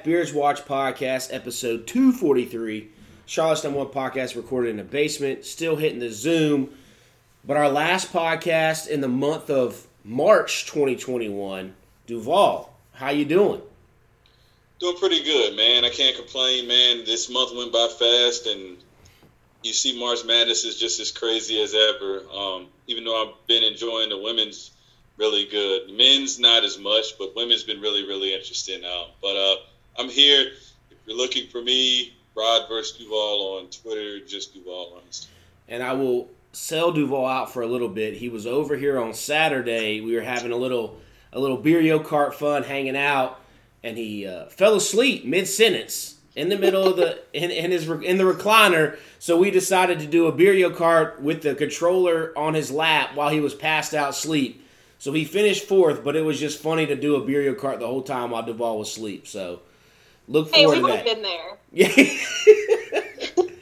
back. Beers Watch Podcast, episode 243. Charlotte's number one podcast recorded in the basement, still hitting the Zoom. But our last podcast in the month of March 2021, Duvall, how you doing? Doing pretty good, man. I can't complain, man. This month went by fast, and you see March Madness is just as crazy as ever. Um, even though I've been enjoying the women's really good, men's not as much, but women's been really, really interesting. But uh, I'm here. If you're looking for me, Rod versus Duvall on Twitter, just Duvall on Instagram. And I will sell Duvall out for a little bit. He was over here on Saturday. We were having a little a little Beerio Kart fun, hanging out, and he uh, fell asleep mid sentence in the middle of the in, in his in the recliner. So we decided to do a Beerio Kart with the controller on his lap while he was passed out asleep. So he finished fourth, but it was just funny to do a Beerio Kart the whole time while Duvall was asleep. So look Hey, forward we've to all that. been there. Yeah.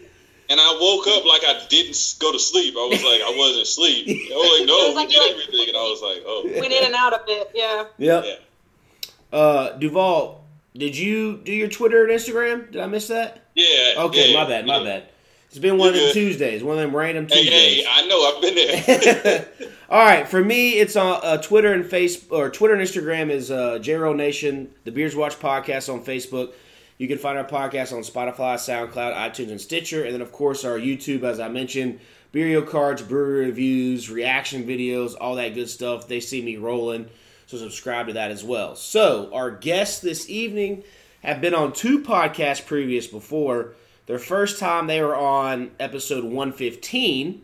And I woke up like I didn't go to sleep. I was like, I wasn't asleep. I was like, no, It was we like did you, like, everything. And I was like, oh. Went in and out of it. Yeah. yep. Yeah. Uh, Duvall, did you do your Twitter and Instagram? Did I miss that? Yeah. Okay, yeah, my bad, my yeah. bad. It's been one of You're them. Tuesdays, one of them random Tuesdays. hey, I know. I've been there. All right, for me, it's on uh, Twitter and Face or Twitter and Instagram is uh, JRO Nation, the Beers Watch podcast on Facebook. You can find our podcast on Spotify, SoundCloud, iTunes, and Stitcher, and then of course our YouTube, as I mentioned, Beerio cards, brewery reviews, reaction videos, all that good stuff. They see me rolling, so subscribe to that as well. So our guests this evening have been on two podcasts previous before. Their first time they were on episode 115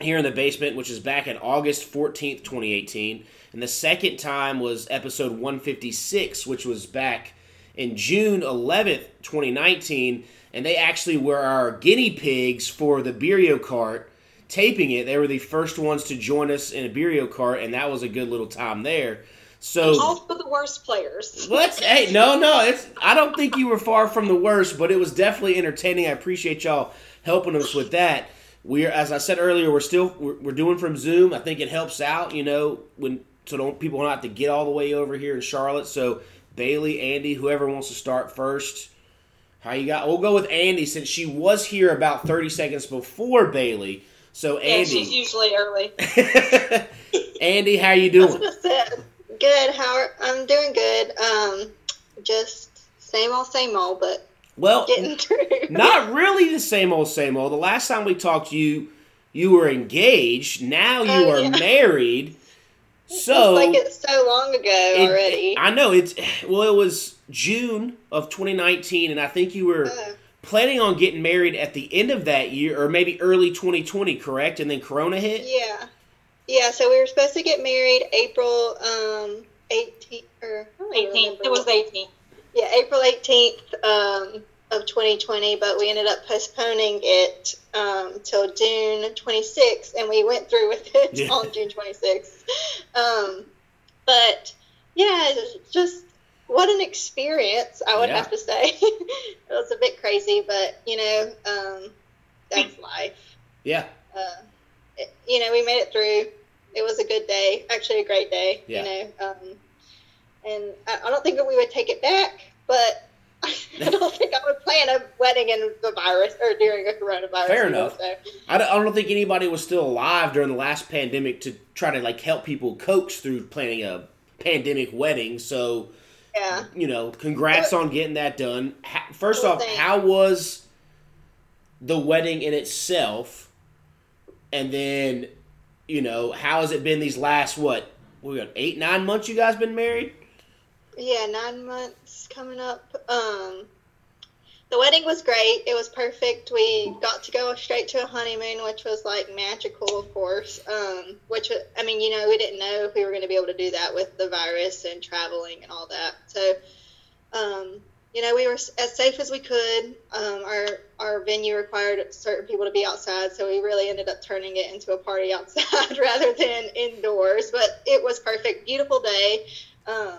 here in the basement, which is back in August 14th, 2018. And the second time was episode 156, which was back in June 11th, 2019. And they actually were our guinea pigs for the Beerio Kart taping it. They were the first ones to join us in a Beerio Kart, and that was a good little time there. So Also the worst players. What? Hey, no, no. It's. I don't think you were far from the worst, but it was definitely entertaining. I appreciate y'all helping us with that. We're, as I said earlier, we're still we're, we're doing from Zoom. I think it helps out, you know, when so don't people don't have to get all the way over here in Charlotte. So Baillie, Andie, whoever wants to start first. How you got? We'll go with Andie since she was here about thirty seconds before Baillie. So Andie, Yeah, she's usually early. Andie, how you doing? good. How are, I'm doing good. Um, just same old, same old, but Well, getting through. Not really the same old, same old. The last time we talked to you, you were engaged. Now you Oh, are yeah. married. So it's like it's so long ago it- already. I know it's well. It was June of 2019, and I think you were Uh, planning on getting married at the end of that year, or maybe early 2020, correct? And then Corona hit. yeah, yeah. So we were supposed to get married April um 18th or I don't even 18th. It was 18th. yeah April 18th um of 2020, but we ended up postponing it um till June 26th, and we went through with it Yeah. on June 26th. Um, but yeah, just what an experience, I would Yeah. have to say. it was a bit crazy, but you know, um, that's life. Yeah, Uh, it, you know, we made it through. It was a good day, actually a great day. Yeah. You know, um, and I, I don't think that we would take it back, but I don't think I would plan a wedding in the virus or during a coronavirus. Fair either, enough. So. I don't, I don't think anybody was still alive during the last pandemic to try to like help people coax through planning a pandemic wedding. So Yeah. you know, congrats on getting that done. First off, thanks. how was the wedding in itself? And then, you know, how has it been these last what? We got eight, nine months. You guys been married? Yeah, nine months coming up. Um, the wedding was great. It was perfect. We got to go straight to a honeymoon, which was like magical, of course. Um, which I mean, you know, we didn't know if we were going to be able to do that with the virus and traveling and all that. So, um, you know, we were as safe as we could. Um, our our venue required certain people to be outside, so we really ended up turning it into a party outside rather than indoors. But it was perfect, beautiful day. Um,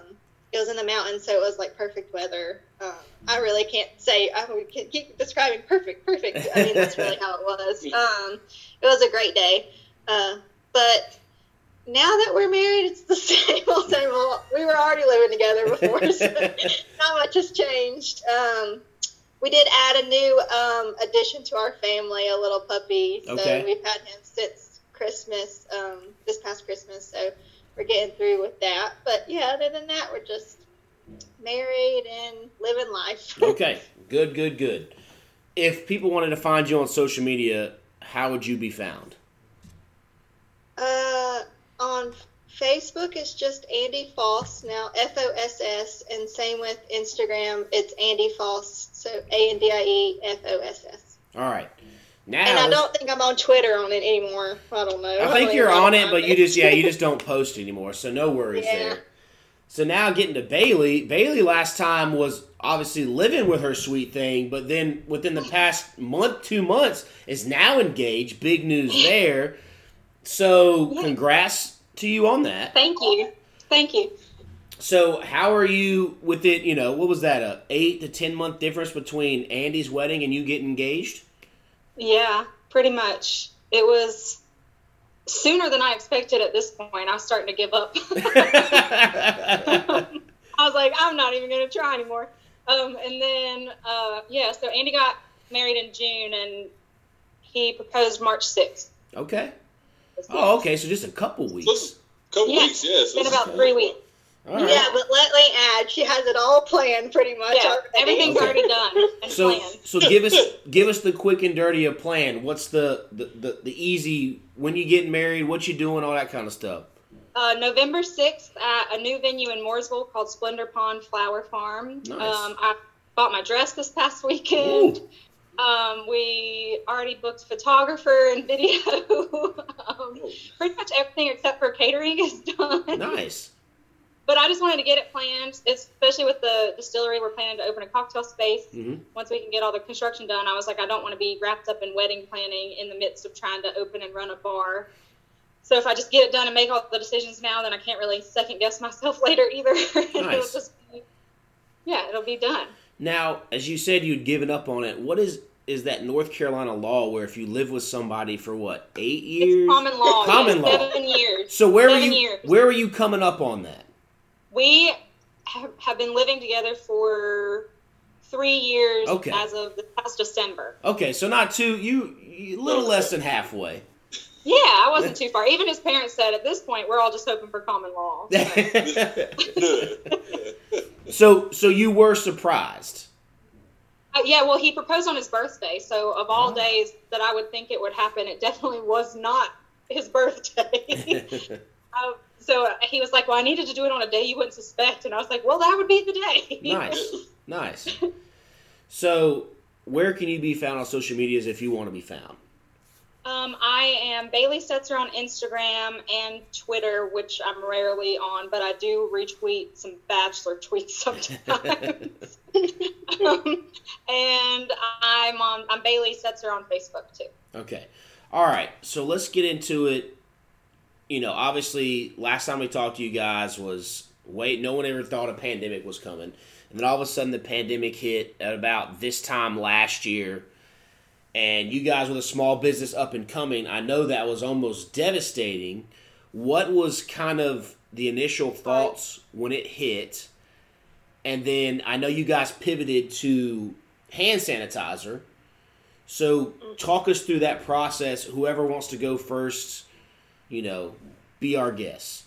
it was in the mountains, so it was like perfect weather. Um, I really can't say. I ke- keep describing perfect, perfect. I mean, that's really how it was. Um, it was a great day, uh, but now that we're married, it's the same old, same old. We were already living together before, so not much has changed. Um, we did add a new um, addition to our family, a little puppy. So Okay. we've had him since Christmas, um, this past Christmas. So we're getting through with that. But yeah, other than that, we're just married and living life. okay, good, good, good. If people wanted to find you on social media, how would you be found? Uh, on Facebook, it's just Andie Foss now, F O S S, and same with Instagram, it's Andie Foss, so A N D I E F O S S. All right. Now, And I don't think I'm on Twitter on it anymore. I don't know. I don't think you're on it, but you just yeah, you just don't post anymore. So no worries Yeah. there. So now getting to Baillie. Baillie last time was obviously living with her sweet thing, but then within the past month, two months, is now engaged. Big news there. So congrats to you on that. Thank you. Thank you. So how are you with it? You know, what was that? A eight to ten month difference between Andie's wedding and you getting engaged? Yeah, pretty much. It was sooner than I expected at this point. I was starting to give up. I was like, I'm not even going to try anymore. Um, and then, uh, yeah, so Andie got married in June and he proposed March 6th. okay. Oh, okay. So just a couple weeks. Couple Yeah, weeks, yes. It's been about three weeks. All right. Yeah, but let me add, she has it all planned pretty much Yeah, already. everything's Okay. already done and So, planned. so give us give us the quick and dirty of plan. What's the, the, the, the easy when you get married? What you doing? All that kind of stuff. Uh, November 6th at a new venue in Mooresville called Splendor Pond Flower Farm. Nice. Um, I bought my dress this past weekend. Um, we already booked photographer and video. um, pretty much everything except for catering is done. Nice. But I just wanted to get it planned, especially with the distillery. We're planning to open a cocktail space hmm once we can get all the construction done. I was like, I don't want to be wrapped up in wedding planning in the midst of trying to open and run a bar. So if I just get it done and make all the decisions now, then I can't really second guess myself later either. And it'll Nice. just be, yeah, it'll be done. Now, as you said, you'd given up on it. What is is that North Carolina law where if you live with somebody for what eight years? It's common law. Common yeah, law. Seven years. So where were you? years. Where were you coming up on that? We have, have been living together for three years Okay. as of this past December. Okay, so not too you, you a little less than halfway. Yeah, I wasn't too far. Even his parents said at this point, we're all just hoping for common law. So. so so you were surprised. Uh, yeah, well, he proposed on his birthday, so of all Oh. days that I would think it would happen, it definitely was not his birthday. so he was like, "Well, I needed to do it on a day you wouldn't suspect," and I was like, "Well, that would be the day." nice, nice. So where can you be found on social medias if you want to be found? Um, I am Baillie Setzer on Instagram and Twitter, which I'm rarely on, but I do retweet some bachelor tweets sometimes. um, and I'm on I'm Baillie Setzer on Facebook too. Okay. All right. So let's get into it. You know, obviously, last time we talked to you guys was wait, no one ever thought a pandemic was coming. And then all of a sudden, the pandemic hit at about this time last year. And you guys with a small business up and coming, I know that was almost devastating. What was kind of the initial thoughts when it hit? And then I know you guys pivoted to hand sanitizer. So talk us through that process. Whoever wants to go first, you know, be our guest.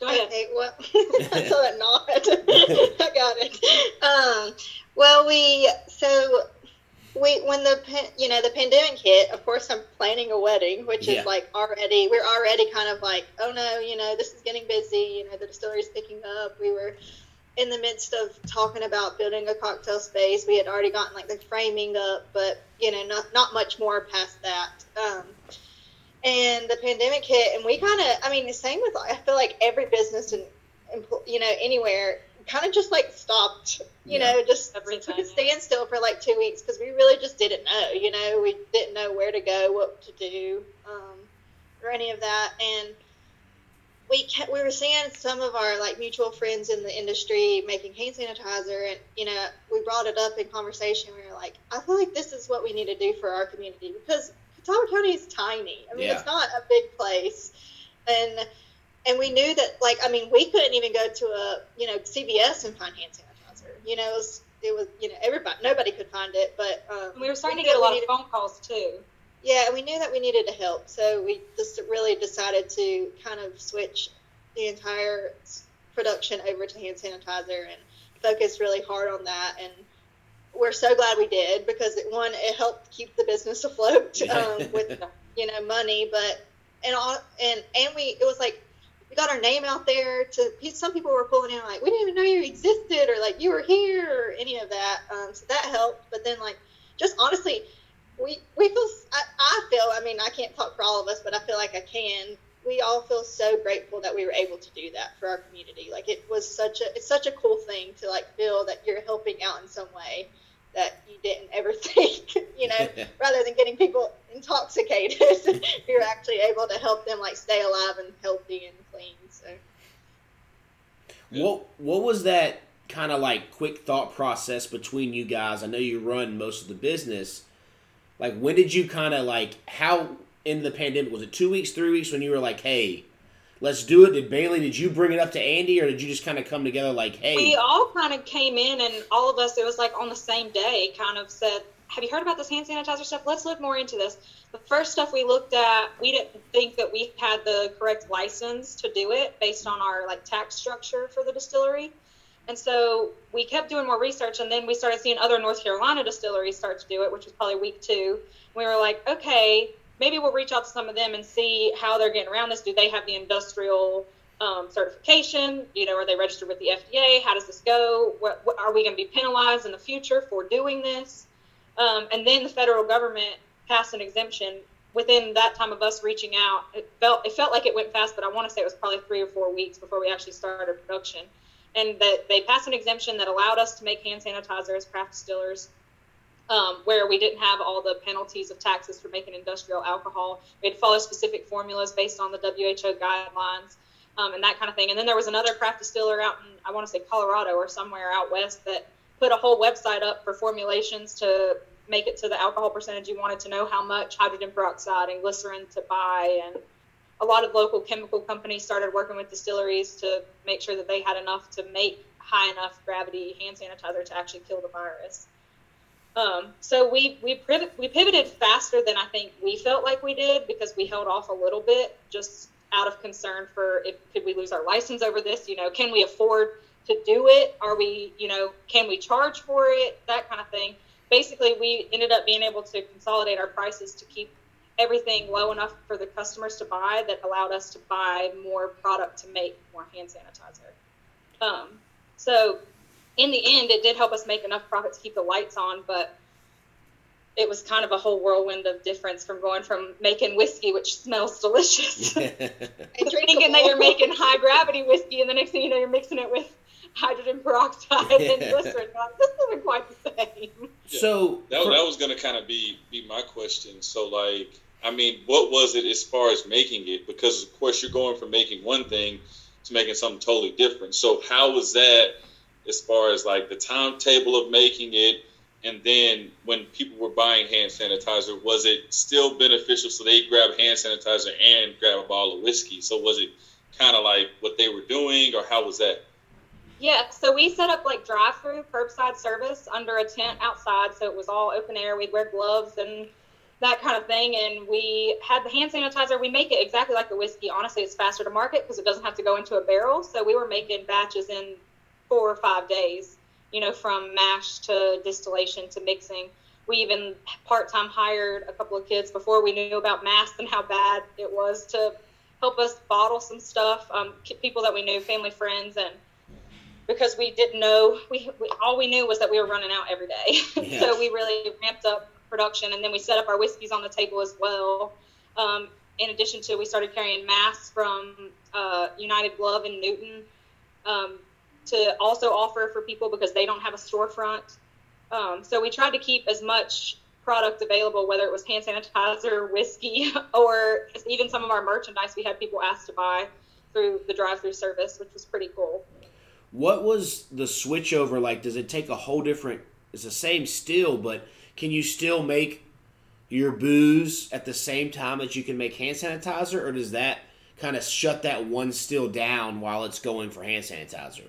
Go ahead. Okay, well, I saw that nod. I got it. Um, well, we so we when the you know the pandemic hit, of course I'm planning a wedding, which Yeah. is like already we're already kind of like oh no, you know this is getting busy. You know the distillery's picking up. We were in the midst of talking about building a cocktail space. We had already gotten like the framing up, but you know not not much more past that. Um, and the pandemic hit, and we kind of, I mean, the same with, I feel like every business and, you know, anywhere kind of just like stopped, you Yeah. know, just Everything, took a standstill for like two weeks because we really just didn't know, you know, we didn't know where to go, what to do, um, or any of that. And we kept, we were seeing some of our like mutual friends in the industry making hand sanitizer, and you know, we brought it up in conversation. We were like, I feel like this is what we need to do for our community because Catawba County is tiny. I mean, Yeah. it's not a big place, and and we knew that like I mean we couldn't even go to a you know CVS and find hand sanitizer. You know, it was, it was you know everybody nobody could find it, but um, We were starting to get a lot we of phone calls too. Yeah, and we knew that we needed to help, so we just really decided to kind of switch the entire production over to hand sanitizer and focus really hard on that. And we're so glad we did because it, one, it helped keep the business afloat um, with you know money, but and all and and we it was like we got our name out there to some people were pulling in like we didn't even know you existed or like you were here or any of that. Um, so that helped, but then like just honestly we we feel I, I feel I mean I can't talk for all of us but I feel like I can. We all feel so grateful that we were able to do that for our community. Like it was such a it's such a cool thing to like feel that you're helping out in some way that you didn't ever think you know rather than getting people intoxicated you're actually able to help them like stay alive and healthy and clean so What what was that kind of like quick thought process between you guys? I know you run most of the business. Like when did you kind of like how in the pandemic was it two weeks, three weeks when you were like, hey, let's do it? Did Baillie? Did you bring it up to Andie, or did you just kind of come together like, hey? We all kind of came in, and all of us, it was like on the same day, kind of said, Have you heard about this hand sanitizer stuff? Let's look more into this. The first stuff we looked at, we didn't think that we had the correct license to do it based on our like tax structure for the distillery. And so we kept doing more research, and then we started seeing other North Carolina distilleries start to do it, which was probably week two. We were like, okay, maybe we'll reach out to some of them and see how they're getting around this. Do they have the industrial um, certification? You know, are they registered with the FDA? How does this go? What, what are we going to be penalized in the future for doing this? Um, and then the federal government passed an exemption. Within that time of us reaching out, it felt it felt like it went fast, but I want to say it was probably three or four weeks before we actually started production. And that they passed an exemption that allowed us to make hand sanitizer as craft distillers um, where we didn't have all the penalties of taxes for making industrial alcohol. We had to follow specific formulas based on the WHO guidelines um, and that kind of thing. And then there was another craft distiller out in, I want to say, Colorado or somewhere out west that put a whole website up for formulations to make it to the alcohol percentage you wanted to know how much hydrogen peroxide and glycerin to buy and a lot of local chemical companies started working with distilleries to make sure that they had enough to make high enough gravity hand sanitizer to actually kill the virus. Um, so we we we pivoted faster than I think we felt like we did because we held off a little bit just out of concern for if could we lose our license over this? You know, can we afford to do it? Are we you know can we charge for it? That kind of thing. Basically, we ended up being able to consolidate our prices to keep everything low enough for the customers to buy that allowed us to buy more product to make more hand sanitizer. Um, so in the end, it did help us make enough profit to keep the lights on, but it was kind of a whole whirlwind of difference from going from making whiskey, which smells delicious, and thinking that you're making high gravity whiskey, and the next thing you know, you're mixing it with hydrogen peroxide and glycerin. Like, this isn't quite the same. so That, for- that was going to kind of be be my question. So, like, I mean, what was it as far as making it? Because of course, you're going from making one thing to making something totally different. So, how was that as far as like the timetable of making it? And then when people were buying hand sanitizer, was it still beneficial? So they grab hand sanitizer and grab a bottle of whiskey. So was it kind of like what they were doing, or how was that? Yeah, so we set up like drive-through curbside service under a tent outside, so it was all open air. We'd wear gloves and that kind of thing, and we had the hand sanitizer. We make it exactly like the whiskey. Honestly, it's faster to market because it doesn't have to go into a barrel. So we were making batches in four or five days. You know, from mash to distillation to mixing. We even part-time hired a couple of kids before we knew about masks and how bad it was to help us bottle some stuff. Um, people that we knew, family, friends, and because we didn't know we, we all we knew was that we were running out every day Yeah. so we really ramped up production and then we set up our whiskeys on the table as well um, in addition to we started carrying masks from uh, united glove in newton um, to also offer for people because they don't have a storefront um, so we tried to keep as much product available whether it was hand sanitizer whiskey or even some of our merchandise we had people ask to buy through the drive-through service which was pretty cool What was the switch over like? Does it take a whole different? It's the same still, but can you still make your booze at the same time that you can make hand sanitizer, or does that kind of shut that one still down while it's going for hand sanitizer?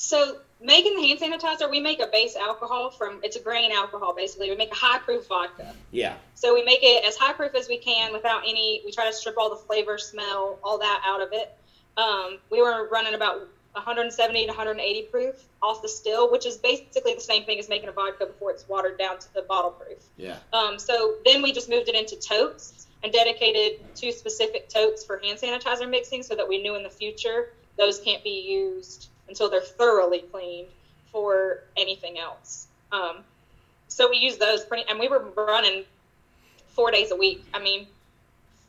So making the hand sanitizer, we make a base alcohol from it's a grain alcohol basically. We make a high proof vodka. Yeah. So we make it as high proof as we can without any. We try to strip all the flavor, smell, all that out of it. Um, we were running about 170 to 180 proof off the still, which is basically the same thing as making a vodka before it's watered down to the bottle proof. Yeah. Um, so then we just moved it into totes and dedicated two specific totes for hand sanitizer mixing so that we knew in the future those can't be used until they're thoroughly cleaned for anything else. Um, so we use those pretty, and we were running four days a week. I mean,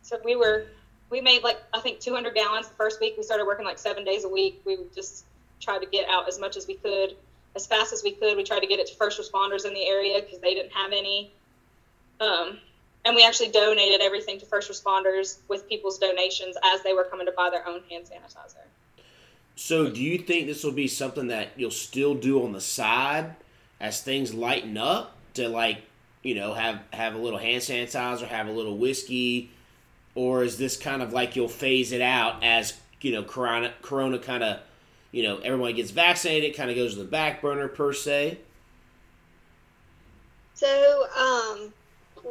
so we were, we made like, I think 200 gallons the first week. We started working like seven days a week. We just tried to get out as much as we could, as fast as we could. We tried to get it to first responders in the area because they didn't have any. Um, and we actually donated everything to first responders with people's donations as they were coming to buy their own hand sanitizer. So, do you think this will be something that you'll still do on the side as things lighten up to like, you know, have have a little hand sanitizer, have a little whiskey, or is this kind of like you'll phase it out as you know, Corona Corona kind of, you know, everyone gets vaccinated, kind of goes to the back burner per se. So, um,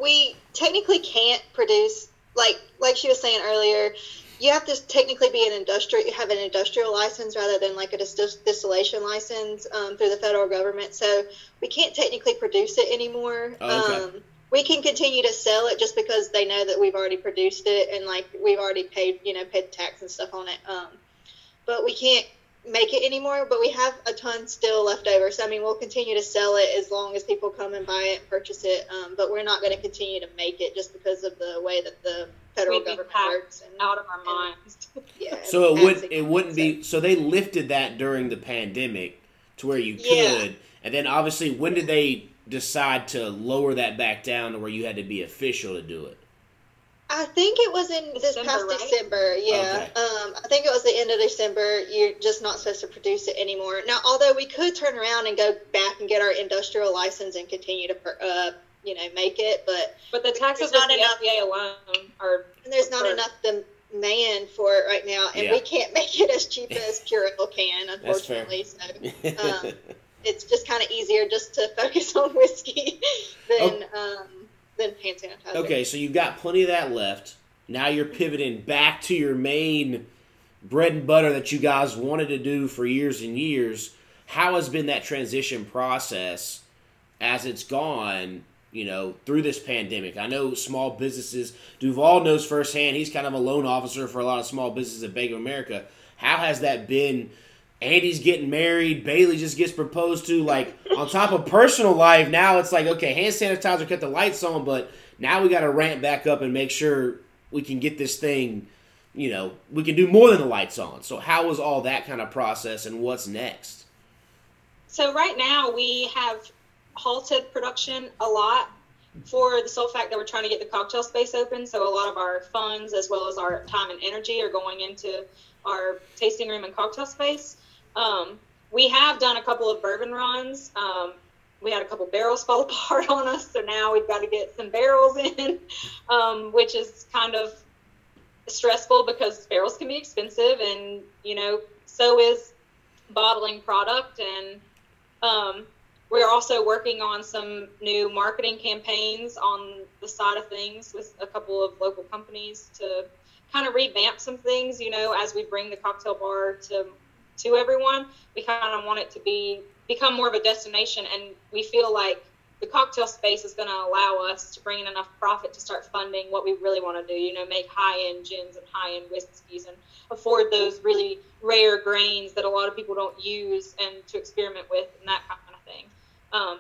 we technically can't produce like like she was saying earlier. You have to technically be an industrial, you have an industrial license rather than like a dis- distillation license um, through the federal government. So we can't technically produce it anymore. Oh, okay. Um, we can continue to sell it just because they know that we've already produced it and like we've already paid, you know, paid tax and stuff on it. Um, but we can't make it anymore. But we have a ton still left over. So I mean, we'll continue to sell it as long as people come and buy it, and purchase it. Um, but we're not going to continue to make it just because of the way that the federal We'd government packed works. And, out of our and- minds. Yeah. So it would it wouldn't be so they lifted that during the pandemic to where you could, Yeah. and then obviously when did they decide to lower that back down to where you had to be official to do it? I think it was in this December, past right? December. Yeah. Okay. Um, I think it was the end of December. You're just not supposed to produce it anymore. Now, although we could turn around and go back and get our industrial license and continue to, per- uh, you know, make it, but But the taxes There's with not the enough- FDA alone are there's not enough demand for it right now, and Yeah. we can't make it as cheap as Purell can, That's fair. unfortunately. So um, it's just kind of easier just to focus on whiskey than um, than hand sanitizer. okay, so you've got plenty of that left. Now you're pivoting back to your main bread and butter that you guys wanted to do for years and years. How has been that transition process as it's gone, you know, through this pandemic? I know small businesses, Duvall knows firsthand, he's kind of a loan officer for a lot of small businesses at Bank of America. How has that been? Andie's getting married, Baillie just gets proposed to. Like, on top of personal life, now it's like, okay, hand sanitizer kept the lights on, but now we got to ramp back up and make sure we can get this thing, you know, we can do more than the lights on. So, how was all that kind of process and what's next? So right now we have halted production a lot for the sole fact that we're trying to get the cocktail space open. So a lot of our funds as well as our time and energy are going into our tasting room and cocktail space. Um, we have done a couple of bourbon runs. Um, we had a couple barrels fall apart on us, so now we've got to get some barrels in, um, which is kind of stressful because barrels can be expensive, and you know, so is bottling product and um, we're also working on some new marketing campaigns on the side of things with a couple of local companies to kind of revamp some things. You know, as we bring the cocktail bar to to everyone, we kind of want it to be become more of a destination, and we feel like the cocktail space is going to allow us to bring in enough profit to start funding what we really want to do. You know, make high end gins and high end whiskeys and afford those really rare grains that a lot of people don't use and to experiment with and that kind of thing. Um,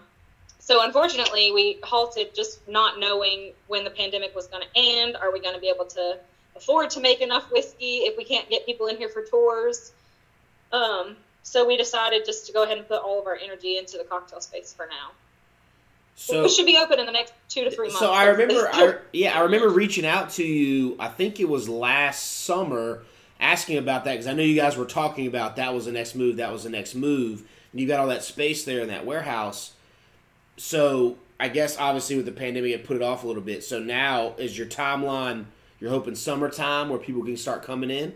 so unfortunately, we halted just not knowing when the pandemic was going to end. Are we going to be able to afford to make enough whiskey if we can't get people in here for tours? Um, so we decided just to go ahead and put all of our energy into the cocktail space for now. So, we should be open in the next two to three months. so I remember, I, yeah, I remember reaching out to you. I think it was last summer, asking about that because I know you guys were talking about that was the next move. That was the next move, and you got all that space there in that warehouse. So I guess obviously with the pandemic, it put it off a little bit. So now is your timeline? You're hoping summertime where people can start coming in.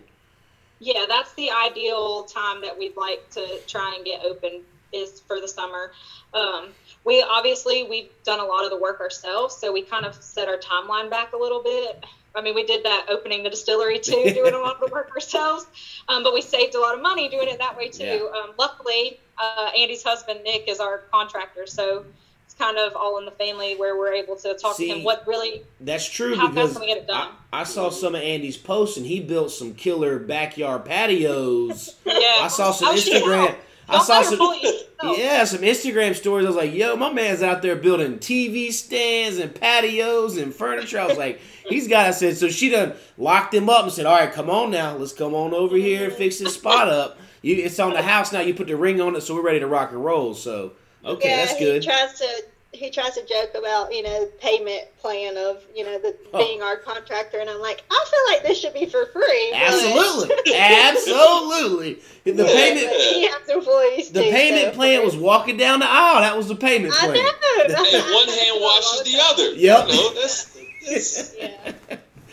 Yeah, that's the ideal time that we'd like to try and get open is for the summer. Um, we obviously we've done a lot of the work ourselves, so we kind of set our timeline back a little bit. I mean, we did that opening the distillery too, doing a lot of the work ourselves, um, but we saved a lot of money doing it that way too. Yeah. Um, luckily, uh, Andie's husband Nick is our contractor, so it's kind of all in the family where we're able to talk See, to him what really That's true How fast because can we get it done? I, I saw some of Andie's posts and he built some killer backyard patios. yeah. I saw some Oh. Instagram. I saw some. fool you. No. Yeah, some Instagram stories. I was like, "Yo, my man's out there building TV stands and patios and furniture." I was like, "He's got." I said, so she done locked him up and said, "All right, come on now, let's come on over here and fix this spot up. You, it's on the house now. You put the ring on it, so we're ready to rock and roll." So, okay, yeah, that's good. He tries to he tries to joke about you know payment plan of you know the Oh. being our contractor, and I'm like, I feel like this should be for free. Absolutely, absolutely. The but payment, he has employees the too, payment so- plan was walking down the aisle. That was the payment I plan. know. Hey, one hand washes the other. Yep. You know, that's, that's Yeah.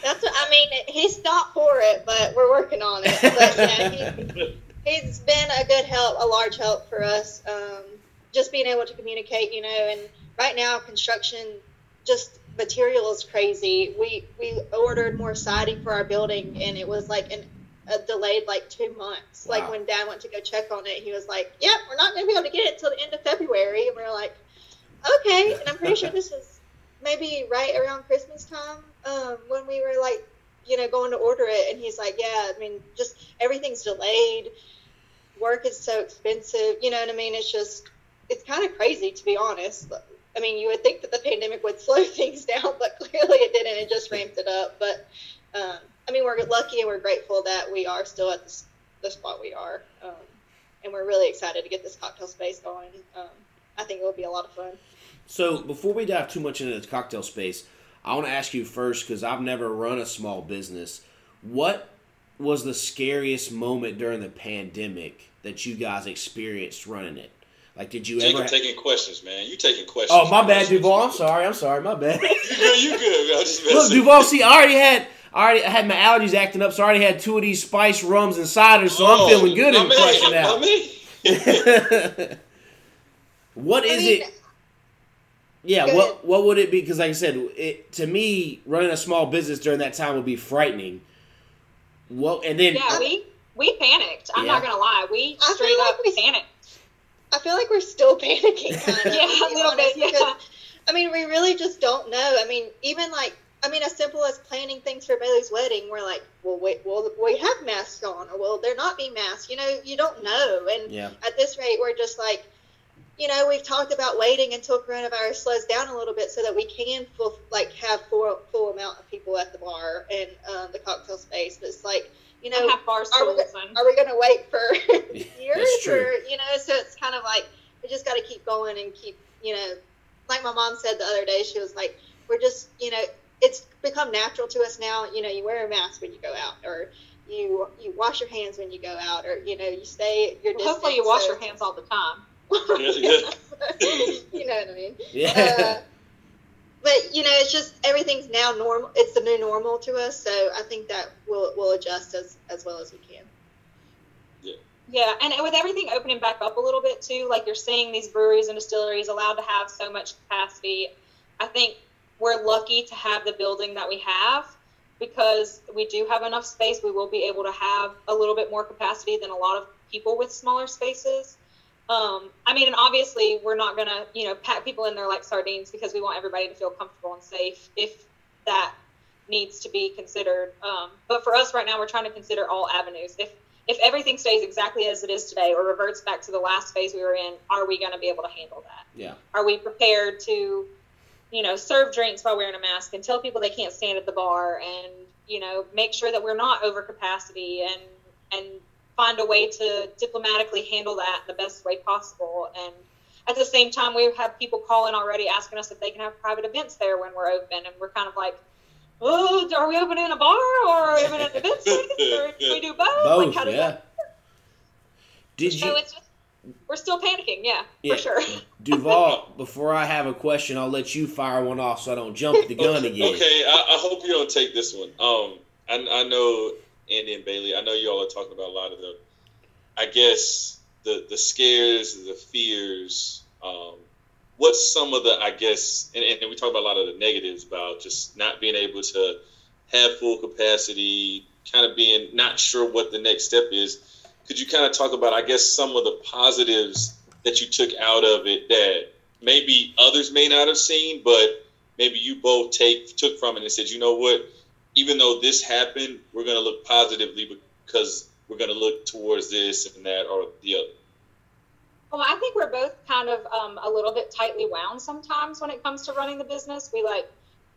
That's what I mean. He's not for it, but we're working on it. But yeah, he, he's been a good help, a large help for us. Um, just being able to communicate, you know. And right now, construction, just material is crazy. We we ordered more siding for our building, and it was like an a delayed like two months. Like when Dad went to go check on it, he was like, "Yep, we're not going to be able to get it till the end of February." And we are like, "Okay." And I'm pretty sure this is maybe right around Christmas time um, when we were like, you know, going to order it. And he's like, "Yeah, I mean, just everything's delayed. Work is so expensive. You know what I mean? It's just, it's kind of crazy to be honest." I mean, you would think that the pandemic would slow things down, but clearly it didn't. It just ramped it up. But um, I mean, we're lucky and we're grateful that we are still at this, the spot we are, um, and we're really excited to get this cocktail space going. Um, I think it will be a lot of fun. So before we dive too much into the cocktail space, I want to ask you first because I've never run a small business. What was the scariest moment during the pandemic that you guys experienced running it? Like, did you Jacob ever? taking questions, man. You taking questions. oh, my bad, Duvall. I'm sorry. I'm sorry. My bad. You good? You good? Man. I just Look. Duvall. See, I already had. I already had my allergies acting up, so I already had two of these spice rums and ciders, so I'm Oh, feeling good my and man, crushing my out. what I is mean, it? Yeah, Go what what would it be? Because like I said, it to me, running a small business during that time would be frightening. What and then Yeah, we we panicked. I'm Yeah. not gonna lie. We I feel straight like up we- panicked. I feel like we're still panicking, kind of. Yeah, a be little bit, yeah. because, I mean, we really just don't know. I mean, even like, I mean, as simple as planning things for Baillie's wedding, we're like, well, wait, well, we have masks on, or well, they're not being masks. You know, you don't know. And yeah, at this rate, we're just like, you know, we've talked about waiting until coronavirus slows down a little bit so that we can full, like have full full amount of people at the bar and um, the cocktail space. But it's like, you know, And have bar are we, stools are we going to wait for years That's true. or you know so it's kind of like we just got to keep going and keep you know like my mom said the other day she was like we're just you know it's become natural to us now you know you wear a mask when you go out or you you wash your hands when you go out or you know you stay your well, hopefully you wash so- your hands all the time. you know what I mean yeah. uh, but you know, it's just everything's now normal. It's the new normal to us, so I think that we'll we'll adjust as as well as we can. Yeah, Yeah, and with everything opening back up a little bit too, like you're seeing these breweries and distilleries allowed to have so much capacity. I think we're lucky to have the building that we have because we do have enough space. We will be able to have a little bit more capacity than a lot of people with smaller spaces. Um, I mean, and obviously we're not gonna, you know, pack people in there like sardines because we want everybody to feel comfortable and safe. If that needs to be considered, um, but for us right now, we're trying to consider all avenues. If if everything stays exactly as it is today or reverts back to the last phase we were in, are we going to be able to handle that? Yeah. Are we prepared to, you know, serve drinks while wearing a mask and tell people they can't stand at the bar and, you know, make sure that we're not over capacity and and find a way to diplomatically handle that in the best way possible and at the same time we have people calling already asking us if they can have private events there when we're open and we're kind of like oh are we opening a bar or are we opening an event space or can we do both, Both. like how does yeah. that Did so you? it's just we're still panicking. Yeah, Yeah. for sure. Duvall, before I have a question, I'll let you fire one off so I don't jump the gun okay, again. Okay, I, I hope you don't take this one. Um, I, I know And Baillie. I know you all are talking about a lot of the, I guess the the scares, the fears. Um, what's some of the I guess, and, and we talk about a lot of the negatives about just not being able to have full capacity, kind of being not sure what the next step is. Could you kind of talk about, I guess, some of the positives that you took out of it that maybe others may not have seen, but maybe you both take took from it and said, you know what, even though this happened, we're going to look positively because we're going to look towards this and that or the other. Well, I think we're both kind of um, a little bit tightly wound sometimes when it comes to running the business. We like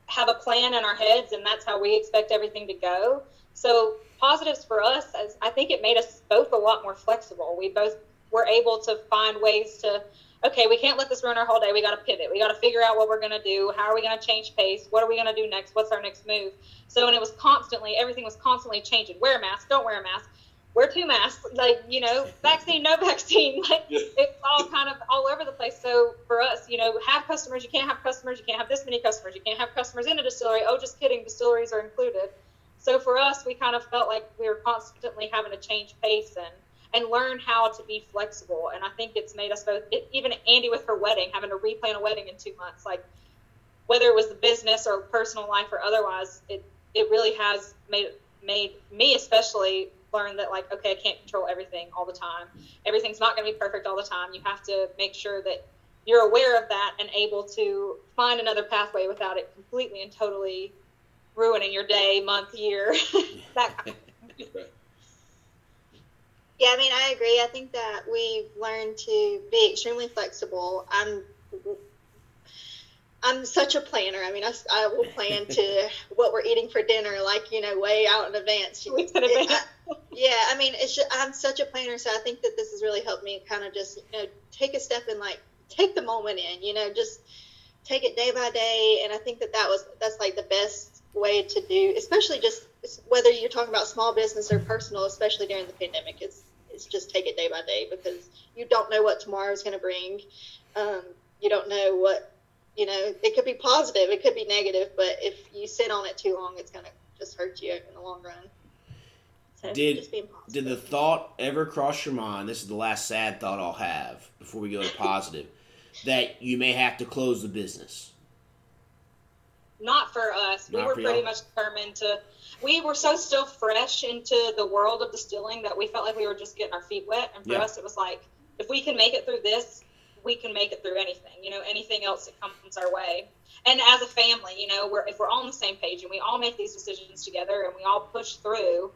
have a plan in our heads, and that's how we expect everything to go. So positives for us, I think it made us both a lot more flexible. We both were able to find ways to, okay, we can't let this ruin our whole day. We got to pivot. We got to figure out what we're going to do. How are we going to change pace? What are we going to do next? What's our next move? So, and it was constantly, everything was constantly changing. Wear a mask. Don't wear a mask. Wear two masks. Like, you know, vaccine, no vaccine. Like, it's all kind of all over the place. So for us, you know, have customers. You can't have customers. You can't have this many customers. You can't have customers in a distillery. Oh, just kidding. Distilleries are included. So for us, we kind of felt like we were constantly having to change pace and and learn how to be flexible. And I think it's made us both. It, even Andie with her wedding, having to replan a wedding in two months, like whether it was the business or personal life or otherwise, it it really has made made me especially learn that like okay, I can't control everything all the time. Everything's not going to be perfect all the time. You have to make sure that you're aware of that and able to find another pathway without it completely and totally ruining your day, month, year. that kind of Yeah, I mean, I agree. I think that we've learned to be extremely flexible. I'm I'm such a planner. I mean, I, I will plan to what we're eating for dinner, like you know, way out in advance. Weeks in advance. Yeah, I mean, it's just, I'm such a planner, so I think that this has really helped me kind of just you know take a step and like take the moment in. You know, just take it day by day, and I think that that was that's like the best way to do, especially just whether you're talking about small business or personal, especially during the pandemic. It's it's just take it day by day because you don't know what tomorrow is going to bring. Um, you don't know what you know. It could be positive, it could be negative, but if you sit on it too long, it's going to just hurt you in the long run. So Did- just being positive. Did the thought ever cross your mind? This is the last sad thought I'll have before we go to positive. that you may have to close the business. Not for us. We were pretty y'all? much determined to. We were so still fresh into the world of distilling that we felt like we were just getting our feet wet. And for Yeah. us, it was like, if we can make it through this, we can make it through anything. You know, anything else that comes our way. And as a family, you know, we're, if we're all on the same page and we all make these decisions together and we all push through,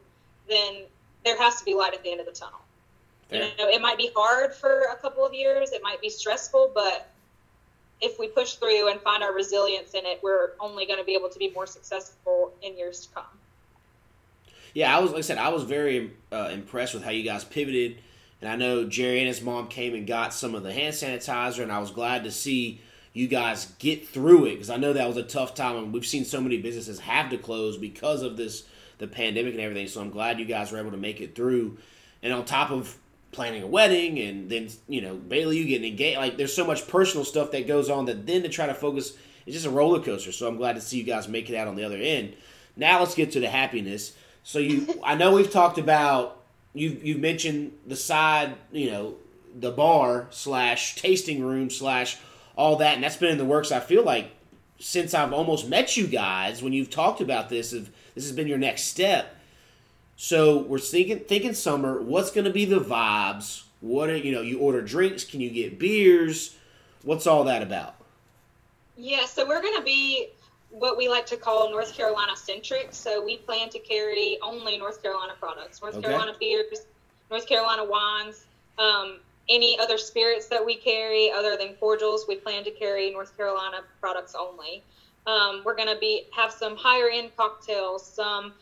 then there has to be light at the end of the tunnel. You know, it might be hard for a couple of years. It might be stressful, but if we push through and find our resilience in it, we're only going to be able to be more successful in years to come. Yeah, I was like I said, I was very uh, impressed with how you guys pivoted, and I know Jerry and his mom came and got some of the hand sanitizer, and I was glad to see you guys get through it because I know that was a tough time, and we've seen so many businesses have to close because of this the pandemic and everything. So I'm glad you guys were able to make it through, and on top of planning a wedding and then you know Baillie you getting engaged like there's so much personal stuff that goes on that then to try to focus it's just a roller coaster. So I'm glad to see you guys make it out on the other end. Now let's get to the happiness so you I know we've talked about you've you've mentioned the side you know the bar slash tasting room slash all that and that's been in the works I feel like since I've almost met you guys when you've talked about this if this has been your next step so we're thinking thinking summer. What's going to be the vibes? What are you know? You order drinks. Can you get beers? What's all that about? Yeah, so we're going to be what we like to call North Carolina centric. So we plan to carry only North Carolina products, North Okay. Carolina beers, North Carolina wines, um, any other spirits that we carry other than cordials. We plan to carry North Carolina products only. Um, we're going to be have some higher end cocktails, some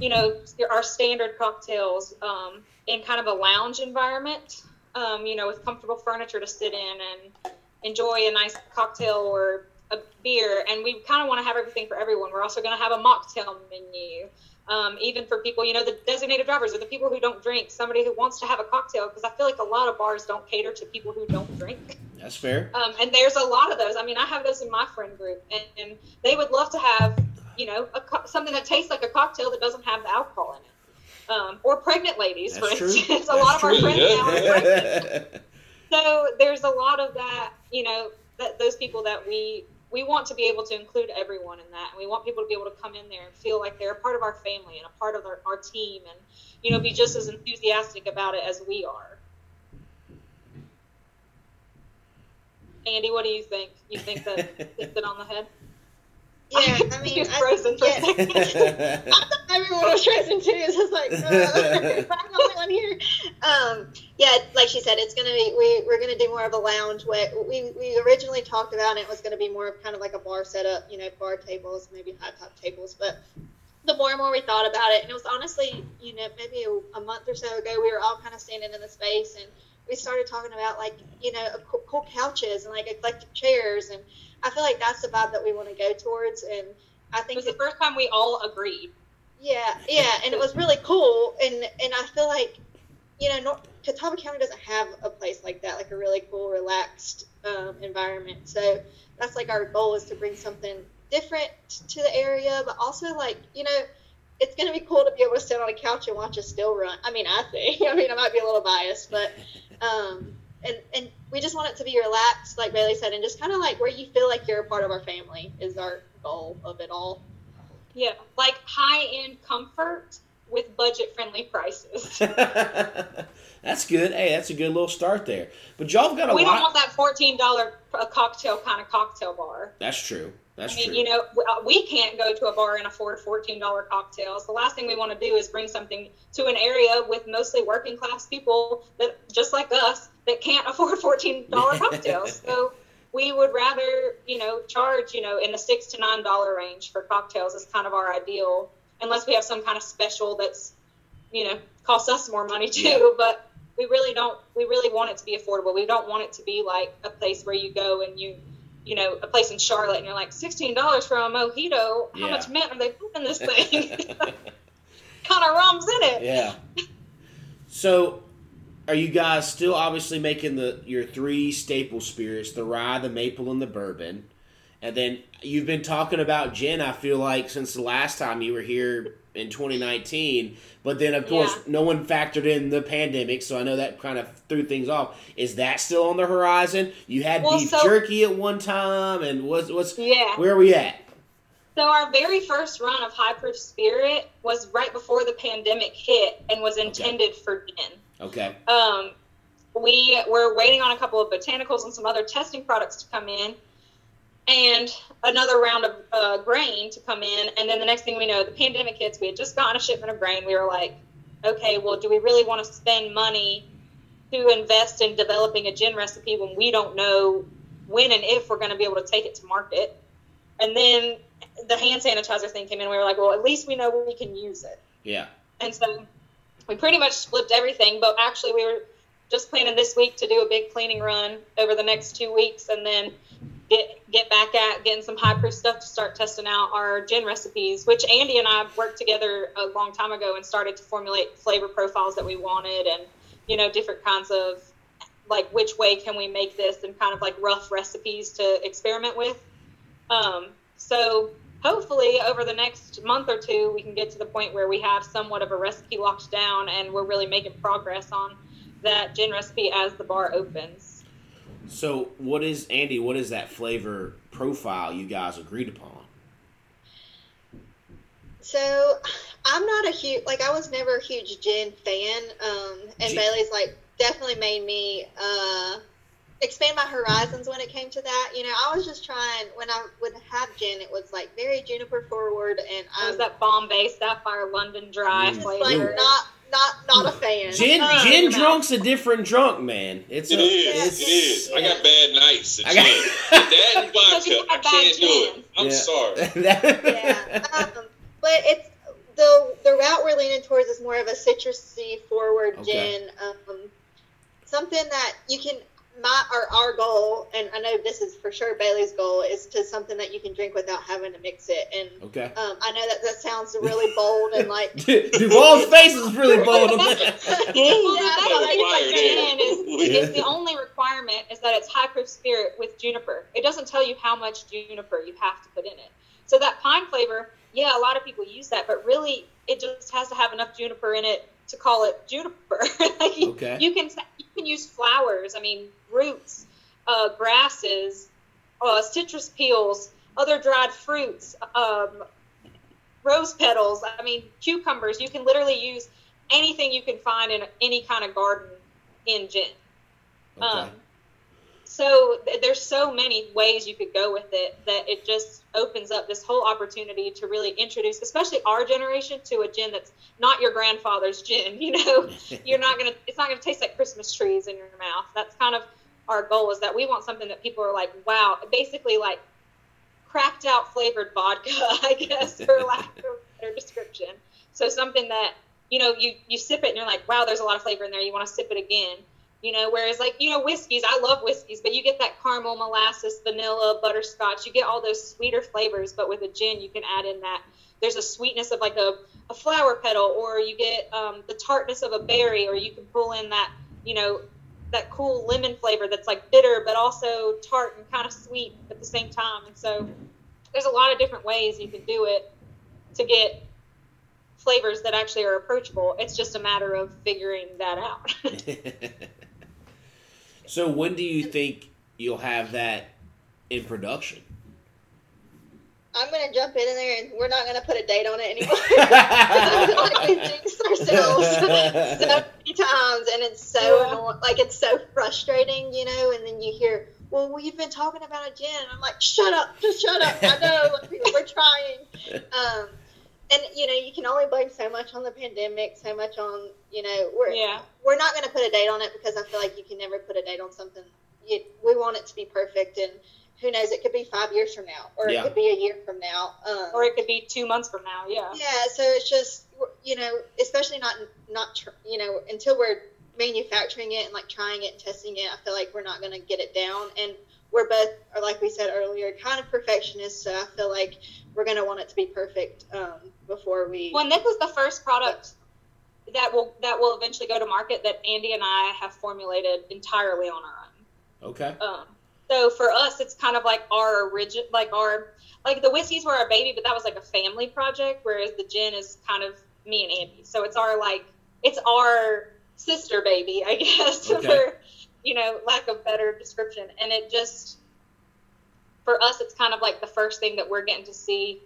you know our standard cocktails um, in kind of a lounge environment. Um, you know, with comfortable furniture to sit in and enjoy a nice cocktail or a beer, and we kind of want to have everything for everyone. We're also going to have a mocktail menu. Um, even for people, you know, the designated drivers or the people who don't drink, somebody who wants to have a cocktail, because I feel like a lot of bars don't cater to people who don't drink. That's fair. Um, and there's a lot of those. I mean, I have those in my friend group, and, and they would love to have, you know, a, co- something that tastes like a cocktail that doesn't have the alcohol in it. Um, or pregnant ladies, That's for true. instance. a lot of our friends yeah. now are pregnant. So there's a lot of that, you know, that those people that we we want to be able to include everyone in that, and we want people to be able to come in there and feel like they're a part of our family and a part of our, our team, and you know, be just as enthusiastic about it as we are. Andie, what do you think? You think that hits it on the head? Yeah, I mean, You're I, frozen for a second. I thought everyone was frozen too. It's like, uh, I'm the only one here. Um, yeah, like she said, it's gonna be we we're gonna do more of a lounge. Way we we originally talked about it was gonna be more of kind of like a bar setup, you know, bar tables, maybe high top tables. But the more and more we thought about it, and it was honestly, you know, maybe a, a month or so ago, we were all kind of standing in the space and we started talking about like you know cool, cool couches and like eclectic chairs and I feel like that's the vibe that we want to go towards and I think It was the first time we all agreed. yeah, yeah, and it was really cool, and and I feel like, you know, North, Catawba County doesn't have a place like that, like a really cool, relaxed um, environment. So that's like our goal is to bring something different to the area, but also like you know, it's gonna be cool to be able to sit on a couch and watch a still run. I mean, I think. I mean, I might be a little biased, but um, and and we just want it to be relaxed, like Baillie said, and just kind of like where you feel like you're a part of our family is our goal of it all. Yeah, like high end comfort with budget friendly prices. that's good. Hey, that's a good little start there. But y'all have got a we don't want that fourteen dollar a cocktail kind of cocktail bar. That's true. That's I mean, true. you know, we- uh, can't go to a bar and afford fourteen dollar cocktails. The last thing we want to do is bring something to an area with mostly working class people that just like us that can't afford fourteen dollar cocktails. So we would rather, you know, charge, you know, in the six to nine dollar range for cocktails is kind of our ideal, unless we have some kind of special that's, you know, costs us more money too. Yeah. But we really don't. We really want it to be affordable. We don't want it to be like a place where you go and you, you know, a place in Charlotte and you're like sixteen dollars for a mojito. How Yeah. much mint are they putting in this thing? kind of rum's in it. yeah. So, are you guys still obviously making the your three staple spirits: the rye, the maple, and the bourbon? And then you've been talking about gin. I feel like since the last time you were here in 2019, but then of course Yeah. no one factored in the pandemic, so I know that kind of threw things off. Is that still on the horizon? You had Well, beef so- jerky at one time, and what's what's Yeah. where are we at? So our very first run of high proof spirit was right before the pandemic hit and was intended for gin. Okay, Um, we were waiting on a couple of botanicals and some other testing products to come in, and another round of uh, grain to come in. And then the next thing we know, the pandemic hits. We had just gotten a shipment of grain. We were like, okay, well, do we really want to spend money to invest in developing a gin recipe when we don't know when and if we're going to be able to take it to market? And then the hand sanitizer thing came in. We were like, well, at least we know we can use it. yeah, And so we pretty much flipped everything, but actually we were just planning this week to do a big cleaning run over the next two weeks and then get get back at getting some high proof stuff to start testing out our gin recipes, which Andie and I worked together a long time ago and started to formulate flavor profiles that we wanted and you know different kinds of like which way can we make this and kind of like rough recipes to experiment with. Um, so hopefully over the next month or two we can get to the point where we have somewhat of a recipe locked down and we're really making progress on that gin recipe as the bar opens. So, what is Andie? What is that flavor profile you guys agreed upon? So I'm not a huge like I was never a huge gin fan. Um, and Gin- Baillie's like definitely made me uh, expand my horizons when it came to that. You know, I was just trying when I would have gin, it was like very juniper forward, and It I was that Bombay Sapphire London Dry Mm. just flavor. like not not not a fan. Gin, Uh, gin your drunk's a different drunk, man. It's It a, is. it's, It is. I got bad nights. I got- that and vodka. I can't do it. I'm Yeah. sorry. yeah. Um, but it's the the route we're leaning towards is more of a citrusy forward Okay. gin. Um, something that you can my or our goal, and I know this is for sure Baillie's goal, is to something that you can drink without having to mix it. And Okay. um, I know that that sounds really bold and like Duvall's face is really bold on Well, that. the Yeah, thing like with is, the only requirement is that it's high proof spirit with juniper. It doesn't tell you how much juniper you have to put in it. So that pine flavor, yeah, a lot of people use that, but really it just has to have enough juniper in it to call it juniper. like Okay. you you can use flowers, I mean roots, uh, grasses, uh, citrus peels, other dried fruits, um, rose petals. I mean cucumbers. You can literally use anything you can find in any kind of garden in gin. Okay. Um, so there's so many ways you could go with it that it just opens up this whole opportunity to really introduce, especially our generation, to a gin that's not your grandfather's gin. You know, you're not gonna, it's not gonna taste like Christmas trees in your mouth. That's kind of our goal is that we want something that people are like, wow, basically like cracked out flavored vodka, I guess, for lack of a better description. So something that you know you you sip it and you're like, wow, there's a lot of flavor in there. You want to sip it again. You know, whereas like you know whiskeys, I love whiskeys, but you get that caramel, molasses, vanilla, butterscotch. You get all those sweeter flavors, but with a gin, you can add in that. There's a sweetness of like a, a flower petal, or you get um, the tartness of a berry, or you can pull in that you know that cool lemon flavor that's like bitter but also tart and kind of sweet at the same time. And so there's a lot of different ways you can do it to get flavors that actually are approachable. It's just a matter of figuring that out. so when do you think you'll have that in production? I'm gonna jump in there and we're not gonna put a date on it anymore. like we jinxed ourselves so many times, and it's so Yeah. annoying. Like it's so frustrating, you know. And then you hear, "Well, we've been talking about it gin," and I'm like, "Shut up, just shut up." I know like, we're trying. Um, and you know, you can only blame so much on the pandemic, so much on you know, we're yeah. we're not going to put a date on it because I feel like you can never put a date on something. You, we want it to be perfect, and who knows, it could be five years from now, or Yeah. it could be a year from now. Um, Or it could be two months from now. Yeah. yeah, so it's just you know, especially not not tr- you know until we're manufacturing it and like trying it and testing it. I feel like we're not going to get it down, and we're both, or like we said earlier, kind of perfectionists. So I feel like we're going to want it to be perfect um, before we. When this is the first product that will that will eventually go to market that Andie and I have formulated entirely on our own. okay. Um, so for us, it's kind of like our origin, like our like the whiskeys were our baby, but that was like a family project, whereas the gin is kind of me and Andie. So it's our like it's our sister baby, I guess, Okay. You know lack of better description. And it just for us, it's kind of like the first thing that we're getting to see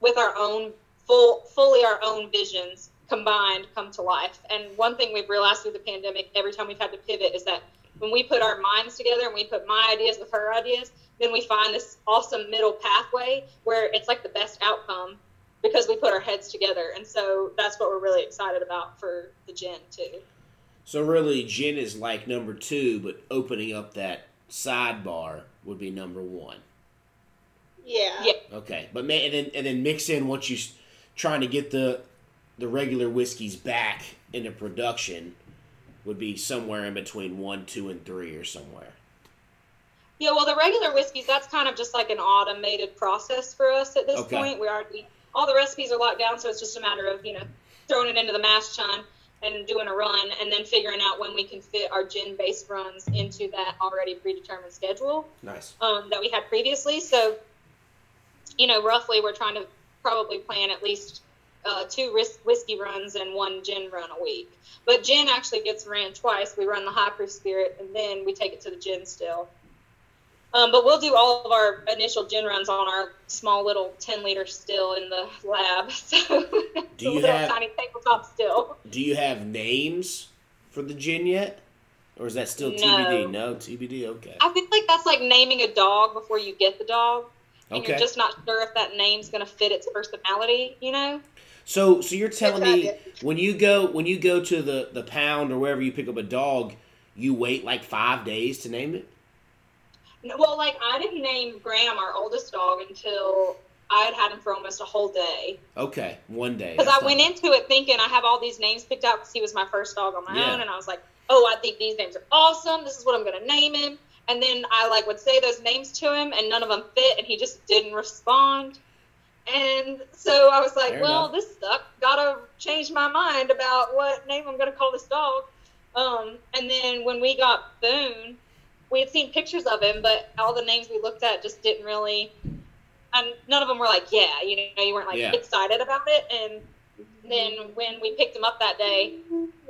with our own full fully our own visions combined come to life. And one thing we've realized through the pandemic, every time we've had to pivot, is that when we put our minds together and we put my ideas with her ideas, then we find this awesome middle pathway where it's like the best outcome because we put our heads together. And so that's what we're really excited about for the gin too. So really, gin is like number two, but opening up that sidebar would be number one. yeah. Yeah. Okay, but man, and then and then mix in what you s- trying to get the the regular whiskeys back into production would be somewhere in between one, two, and three, or somewhere. Yeah, well, the regular whiskeys, that's kind of just like an automated process for us at this Okay. point. We already, all the recipes are locked down, so it's just a matter of, you know, throwing it into the mash tun and doing a run and then figuring out when we can fit our gin based runs into that already predetermined schedule Nice. um, that we had previously. So, you know, roughly we're trying to probably plan at least uh, two whis- whiskey runs and one gin run a week. But gin actually gets ran twice. We run the high proof spirit and then we take it to the gin still. Um, but we'll do all of our initial gin runs on our small little 10 liter still in the lab. So Do you have- tiny tabletop still. Do you have names for the gin yet, or is that still No. TBD? No, TBD. Okay. I feel like that's like naming a dog before you get the dog. And Okay. you're just not sure if that name's going to fit its personality, you know? So, so you're telling me when you go when you go to the the pound or wherever you pick up a dog, you wait like five days to name it? Well, like I didn't name Graham, our oldest dog, until I had had him for almost a whole day. Okay, one day. Because I went into it thinking I have all these names picked out because he was my first dog on my Yeah. own, and I was like, oh, I think these names are awesome. This is what I'm gonna name him. And then I like would say those names to him, and none of them fit, and he just didn't respond. And so I was like, Fair well, enough. this sucked. Gotta change my mind about what name I'm gonna call this dog. Um, and then when we got Boone, we had seen pictures of him, but all the names we looked at just didn't really. And none of them were like, yeah, you know, you weren't like Yeah. excited about it. And then when we picked him up that day,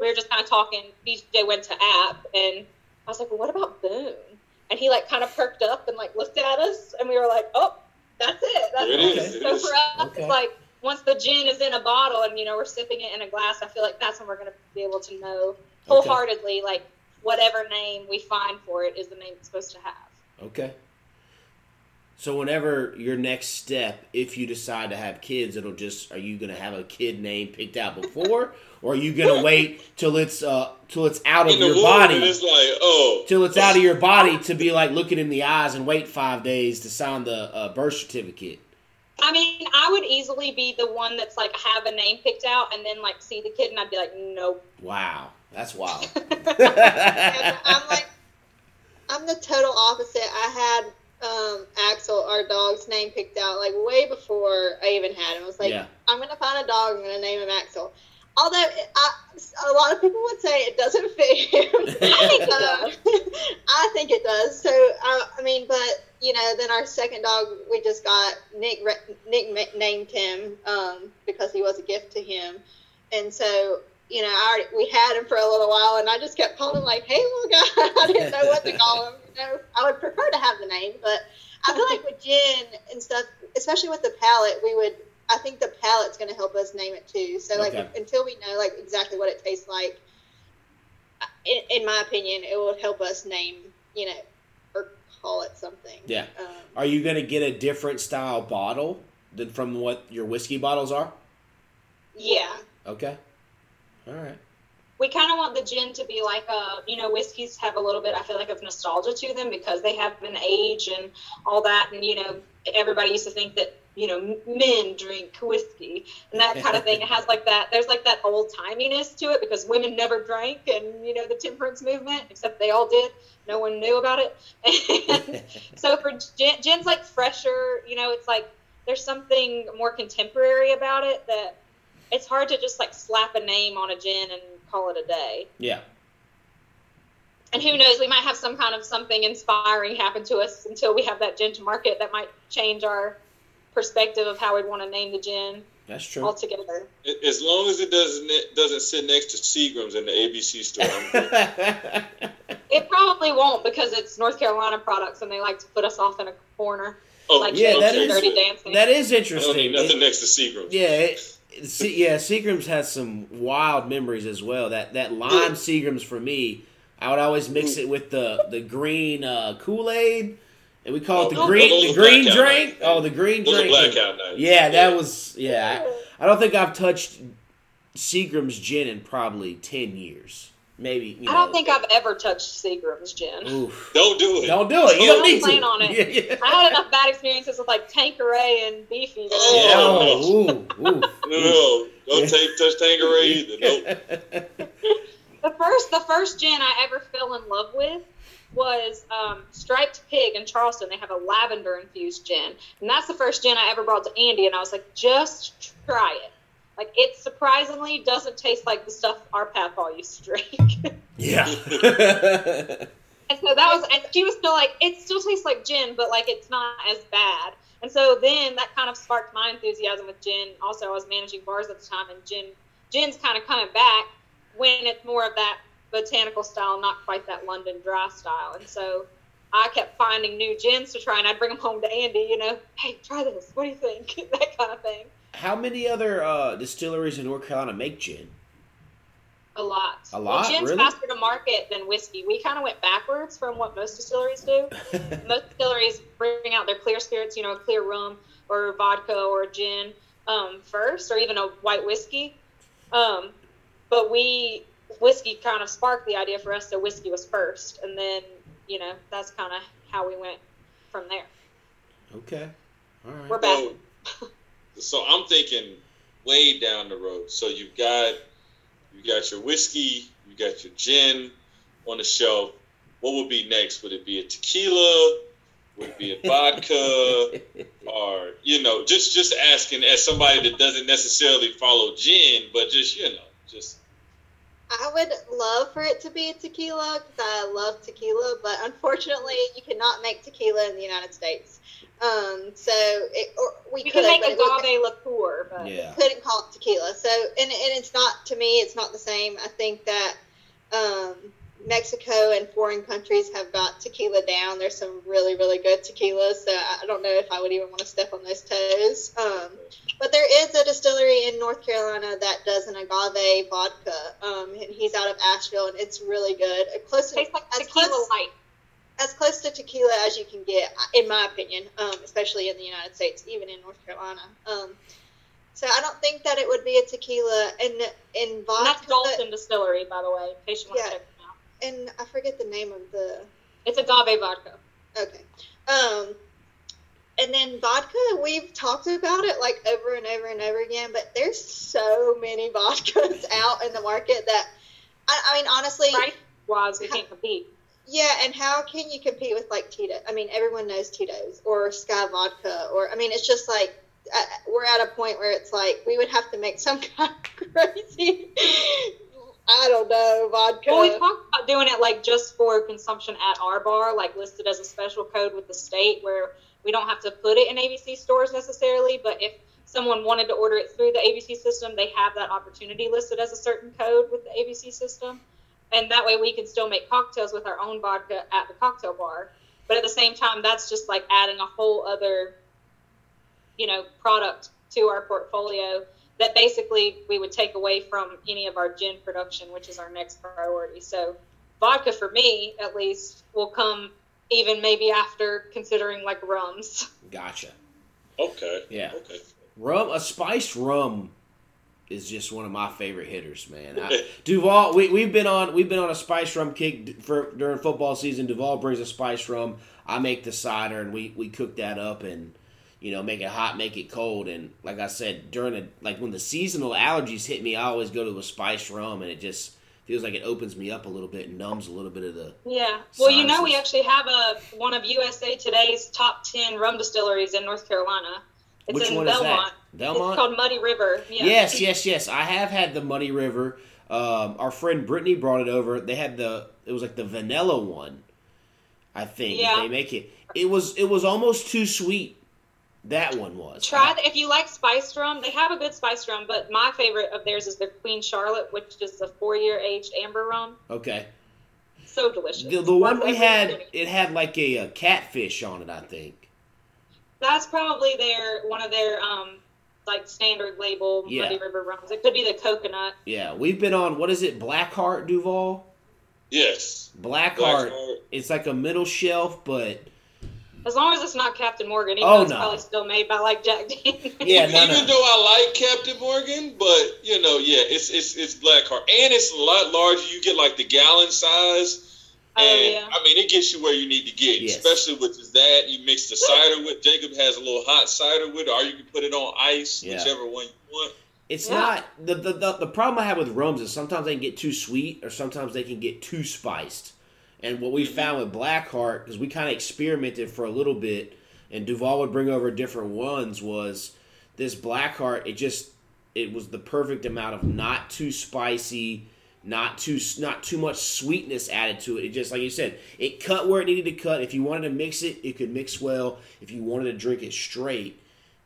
we were just kind of talking. BJ went to app, and I was like, well, what about Boone? And he like kind of perked up and like looked at us, and we were like, oh, that's it. That's it it. is. So is. for us, Okay. it's like once the gin is in a bottle and you know we're sipping it in a glass, I feel like that's when we're gonna be able to know wholeheartedly like whatever name we find for it is the name it's supposed to have. Okay. So whenever your next step, if you decide to have kids, it'll just are you gonna have a kid name picked out before, or are you gonna wait till it's uh till it's out of In your body, it's like, oh, till it's out of your body to be like looking in the eyes and wait five days to sign the uh, birth certificate? I mean, I would easily be the one that's like have a name picked out and then like see the kid and I'd be like, nope. Wow, that's wild. I'm like, I'm the total opposite. I had um, Axel, our dog's name picked out like way before I even had him. I was like, Yeah. I'm gonna find a dog. I'm gonna name him Axel. Although I, a lot of people would say it doesn't fit him, I think it Uh, does. I think it does. So uh, I mean, but you know, then our second dog we just got Nick. Nick named him um, because he was a gift to him, and so you know, I already, we had him for a little while, and I just kept calling him like, "Hey, little guy." I didn't know what to call him. You know, I would prefer to have the name, but I feel like with gin and stuff, especially with the palate, we would. I think the palate's going to help us name it too. So like Okay. until we know like exactly what it tastes like, in, in my opinion, it will help us name you know or call it something. Yeah. Um, Are you gonna get a different style bottle than from what your whiskey bottles are? Yeah. Okay. All right. We kind of want the gin to be like a, you know, whiskeys have a little bit, I feel like, of nostalgia to them because they have an age and all that. And, you know, everybody used to think that, you know, men drink whiskey and that kind of thing. It has like that, there's like that old timiness to it because women never drank and, you know, the temperance movement, except they all did. No one knew about it. And so for gin, gin's like fresher, you know, it's like there's something more contemporary about it that it's hard to just like slap a name on a gin and call it a day. yeah. And who knows, we might have some kind of something inspiring happen to us until we have that gin to market that might change our perspective of how we'd want to name the gin That's true. altogether. as long as it doesn't doesn't sit next to Seagram's in the ABC store. It probably won't because it's North Carolina products and they like to put us off in a corner Oh, like Yeah, that is, dirty dancing. that is I interesting. don't need nothing It- next to Seagram's. yeah, it, Se- yeah. Seagram's has some wild memories as well. That that lime Seagram's for me, I would always mix it with the the green uh, Kool Aid, and we call it the Oh, green the green drink. nights. Oh, the green drink. blackout nights. Yeah, that was yeah. I, I don't think I've touched Seagram's gin in probably ten years, maybe. You I don't think I've ever touched Seagram's gin. Oof. Don't do it. Don't do it. You Don't don't need plan to. on it. Yeah, yeah. I had enough bad experiences with like Tanqueray and Beefeater. Yeah, Oh. oh, ooh, ooh. No, don't take touch Tanqueray either. Nope. The first, the first gin I ever fell in love with was um, Striped Pig in Charleston. They have a lavender infused gin, and that's the first gin I ever brought to Andie. And I was like, just try it. Like it surprisingly doesn't taste like the stuff our papa used to drink. yeah. And so that was, and she was still like, it still tastes like gin, but like it's not as bad. And so then that kind of sparked my enthusiasm with gin. Also, I was managing bars at the time, and gin, gin's kind of coming back when it's more of that botanical style, not quite that London dry style. And so I kept finding new gins to try, and I'd bring them home to Andie. You know, hey, try this. What do you think? that kind of thing. How many other uh, distilleries in North Carolina make gin? A lot. A lot? Well, gin's Really? faster to market than whiskey. We kind of went backwards from what most distilleries do. most distilleries bring out their clear spirits, you know, a clear rum or vodka or gin um, first, or even a white whiskey. Um, but we whiskey kind of sparked the idea for us, so whiskey was first, and then you know that's kind of how we went from there. okay. All right. We're back. So, so I'm thinking way down the road. So you've got you got your whiskey, you got your gin. on the shelf, what would be next? Would it be a tequila? Would it be a vodka? or you know, just just asking as somebody that doesn't necessarily follow gin, but just you know, just I would love for it to be a tequila because I love tequila, but unfortunately, you cannot make tequila in the United States. Um, so it, or we You could can make but it would- agave liqueur, but Yeah. couldn't call it tequila. So, and, and it's not to me, it's not the same. I think that um, Mexico and foreign countries have got tequila down. There's some really, really good tequilas. So I don't know if I would even want to step on those toes. Um, but there is a distillery in North Carolina that does an agave vodka, um, and he's out of Asheville, and it's really good. Close to, tastes like as tequila close, light. as close to tequila as you can get, in my opinion, um, especially in the United States, even in North Carolina. Um, so I don't think that it would be a tequila, and in And vodka, that's Dalton Distillery, by the way, in case you want Yeah. to check. And I forget the name of the. It's agave vodka. Okay, um, and then vodka, we've talked about it like over and over and over again, but there's so many vodkas out in the market that, I, I mean, honestly, Price wise, we can't compete. Yeah, and how can you compete with like Tito? I mean, everyone knows Tito's or Skyy Vodka, or I mean, it's just like uh, we're at a point where it's like we would have to make some kind of crazy, I don't know, vodka. Well, we talked about doing it like just for consumption at our bar, like listed as a special code with the state, where we don't have to put it in ABC stores necessarily. But if someone wanted to order it through the ABC system, they have that opportunity listed as a certain code with the ABC system, and that way we can still make cocktails with our own vodka at the cocktail bar. But at the same time, that's just like adding a whole other, you know, product to our portfolio that basically we would take away from any of our gin production, which is our next priority. So, vodka for me, at least, will come even maybe after considering like rums. Gotcha. okay. Yeah. Okay. Rum, a spiced rum is just one of my favorite hitters, man. I, Duvall, we we've been on we've been on a spiced rum kick for during football season. Duvall brings a spiced rum. I make the cider, and we we cook that up and you know make it hot, make it cold, and like I said during the like when the seasonal allergies hit me, I always go to a spiced rum, and it just feels like it opens me up a little bit and numbs a little bit of the Yeah. Well, you know, we actually have a one of USA Today's top ten rum distilleries in North Carolina. It's which in one Belmont. is that? Belmont. It's called Muddy River. Yeah. Yes, yes, yes. I have had the Muddy River. Um, our friend Brittany brought it over. They had the it was like the vanilla one. I think Yeah. they make it. It was it was almost too sweet. That one was. Try the, if you like spiced rum. They have a good spiced rum, but my favorite of theirs is their Queen Charlotte, which is a four-year aged amber rum. Okay. So delicious. The, the one we had, it had like a, a catfish on it. I think. That's probably their one of their um like standard label Yeah. Muddy River rums. It could be the coconut. Yeah, we've been on. What is it? Blackheart Duvall. Yes. Blackheart. Blackheart. It's like a middle shelf, but As long as it's not Captain Morgan, even Oh, though it's no. probably still made by like Jack Daniels. Yeah, no, Even no. though I like Captain Morgan, but you know, yeah, it's it's it's Blackheart, and it's a lot larger. You get like the gallon size. Oh, And yeah. I mean, it gets you where you need to get, Yes. especially with that. You mix the cider with. Jacob has a little hot cider with, it, or you can put it on ice, Yeah. whichever one you want. It's Yeah. not the, the the the problem I have with rums is sometimes they can get too sweet or sometimes they can get too spiced. And what we found with Blackheart, because we kind of experimented for a little bit, and Duvall would bring over different ones, was this Blackheart. It just it was the perfect amount of not too spicy, not too not too much sweetness added to it. It just like you said, it cut where it needed to cut. If you wanted to mix it, it could mix well. If you wanted to drink it straight,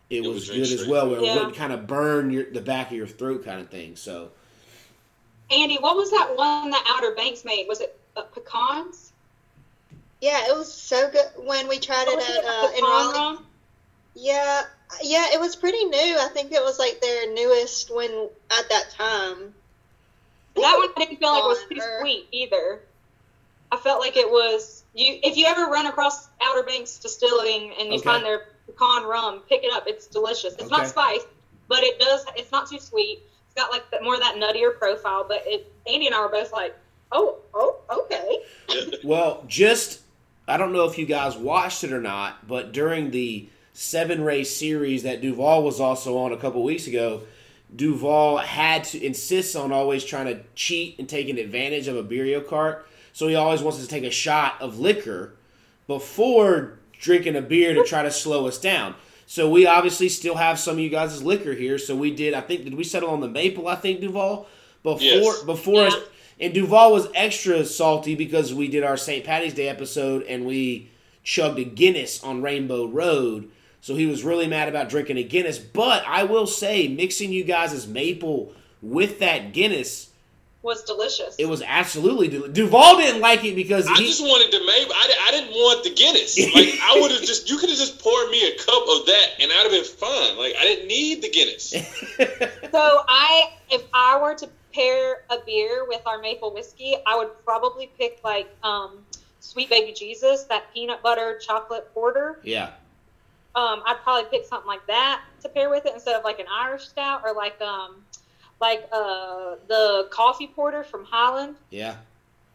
it, It was would drink good as well. Where it wouldn't kind of burn your the back of your throat, kind of thing. So Andie, what was that one that Outer Banks made? Was it uh, pecans? yeah, it was so good when we tried it Was at uh, in Raleigh. rum? Yeah, yeah, it was pretty new. I think it was like their newest when at that time. That one I didn't feel like it was too sweet either. I felt like it was you. If you ever run across Outer Banks Distilling and you Okay. find their pecan rum, pick it up. It's delicious. It's Okay. not spiced, but it does. It's not too sweet. It's got like the, more of that nuttier profile. But it, Andie and I were both like, oh, oh, okay. Well, just I don't know if you guys watched it or not, but during the seven race series that Duvall was also on a couple weeks ago, Duvall had to insist on always trying to cheat and taking advantage of a Beerio Kart. so he always wants to take a shot of liquor before drinking a beer to try to slow us down. So we obviously still have some of you guys' liquor here. So we did. I think did we settle on the maple? I think Duvall before Yes. before Yeah. And Duvall was extra salty because we did our St. Patty's Day episode and we chugged a Guinness on Rainbow Road. So he was really mad about drinking a Guinness. But I will say, mixing you guys' maple with that Guinness, Was delicious. it was absolutely del- Duvall didn't like it because I he, just wanted the maple. I, I didn't want the Guinness. Like I would have just, you could have just poured me a cup of that, and I'd have been fine. Like I didn't need the Guinness. So I, if I were to pair a beer with our maple whiskey, I would probably pick like um, Sweet Baby Jesus, that peanut butter chocolate porter. yeah, Um, I'd probably pick something like that to pair with it instead of like an Irish stout or like um, like uh, the coffee porter from Highland. yeah,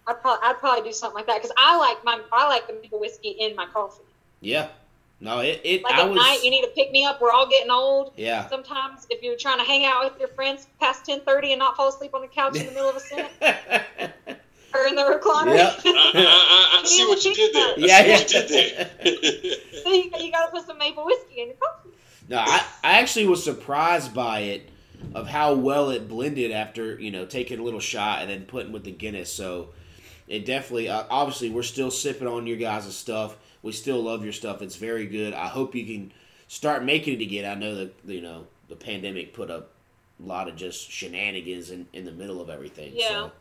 I'd probably I'd probably do something like that because I like my I like the maple whiskey in my coffee. yeah. No, it, it Like I at was night, you need to pick me up. We're all getting old. yeah. Sometimes, if you're trying to hang out with your friends past ten thirty and not fall asleep on the couch in the middle of a sentence or in the recliner, Yep. I, I, I, I see what you did there. I Yeah, see yeah. what you did there. so you, you got to put some maple whiskey in your coffee. No, I, I actually was surprised by it of how well it blended after you know taking a little shot and then putting with the Guinness. So it definitely, uh, obviously, we're still sipping on your guys' stuff. We still love your stuff. It's very good. I hope you can start making it again. I know that you know the pandemic put up a lot of just shenanigans in, in the middle of everything. Yeah. So,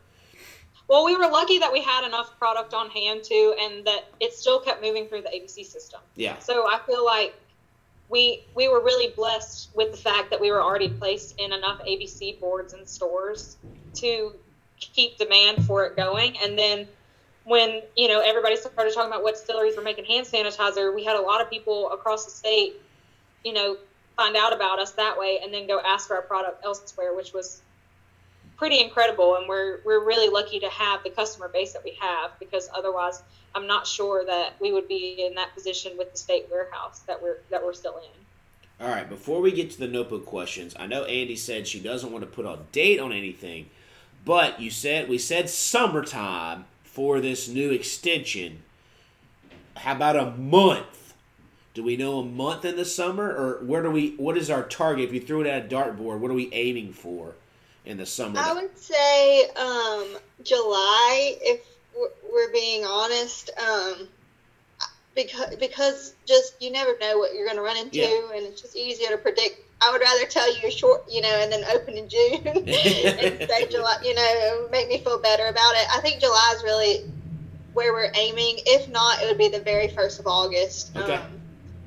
Well, we were lucky that we had enough product on hand too, and that it still kept moving through the ABC system. yeah. So I feel like we we were really blessed with the fact that we were already placed in enough ABC boards and stores to keep demand for it going. And then when you know everybody started talking about what distilleries were making hand sanitizer, we had a lot of people across the state, you know, find out about us that way, and then go ask for our product elsewhere, which was pretty incredible. And we're we're really lucky to have the customer base that we have because otherwise I'm not sure that we would be in that position with the state warehouse that we're that we're still in. All right, before we get to the notebook questions, I know Andie said she doesn't want to put a date on anything, but you said we said summertime for this new extension. How about a month? Do we know a month in the summer, or where do we? What is our target? If you threw it at a dartboard, what are we aiming for in the summer? I would say um, July, if we're- being honest, um, because because just you never know what you're going to run into, Yeah. and it's just easier to predict. I would rather tell you a short, you know, and then open in June and say July. You know, make me feel better about it. I think July is really where we're aiming. If not, it would be the very first of August. Okay. Um,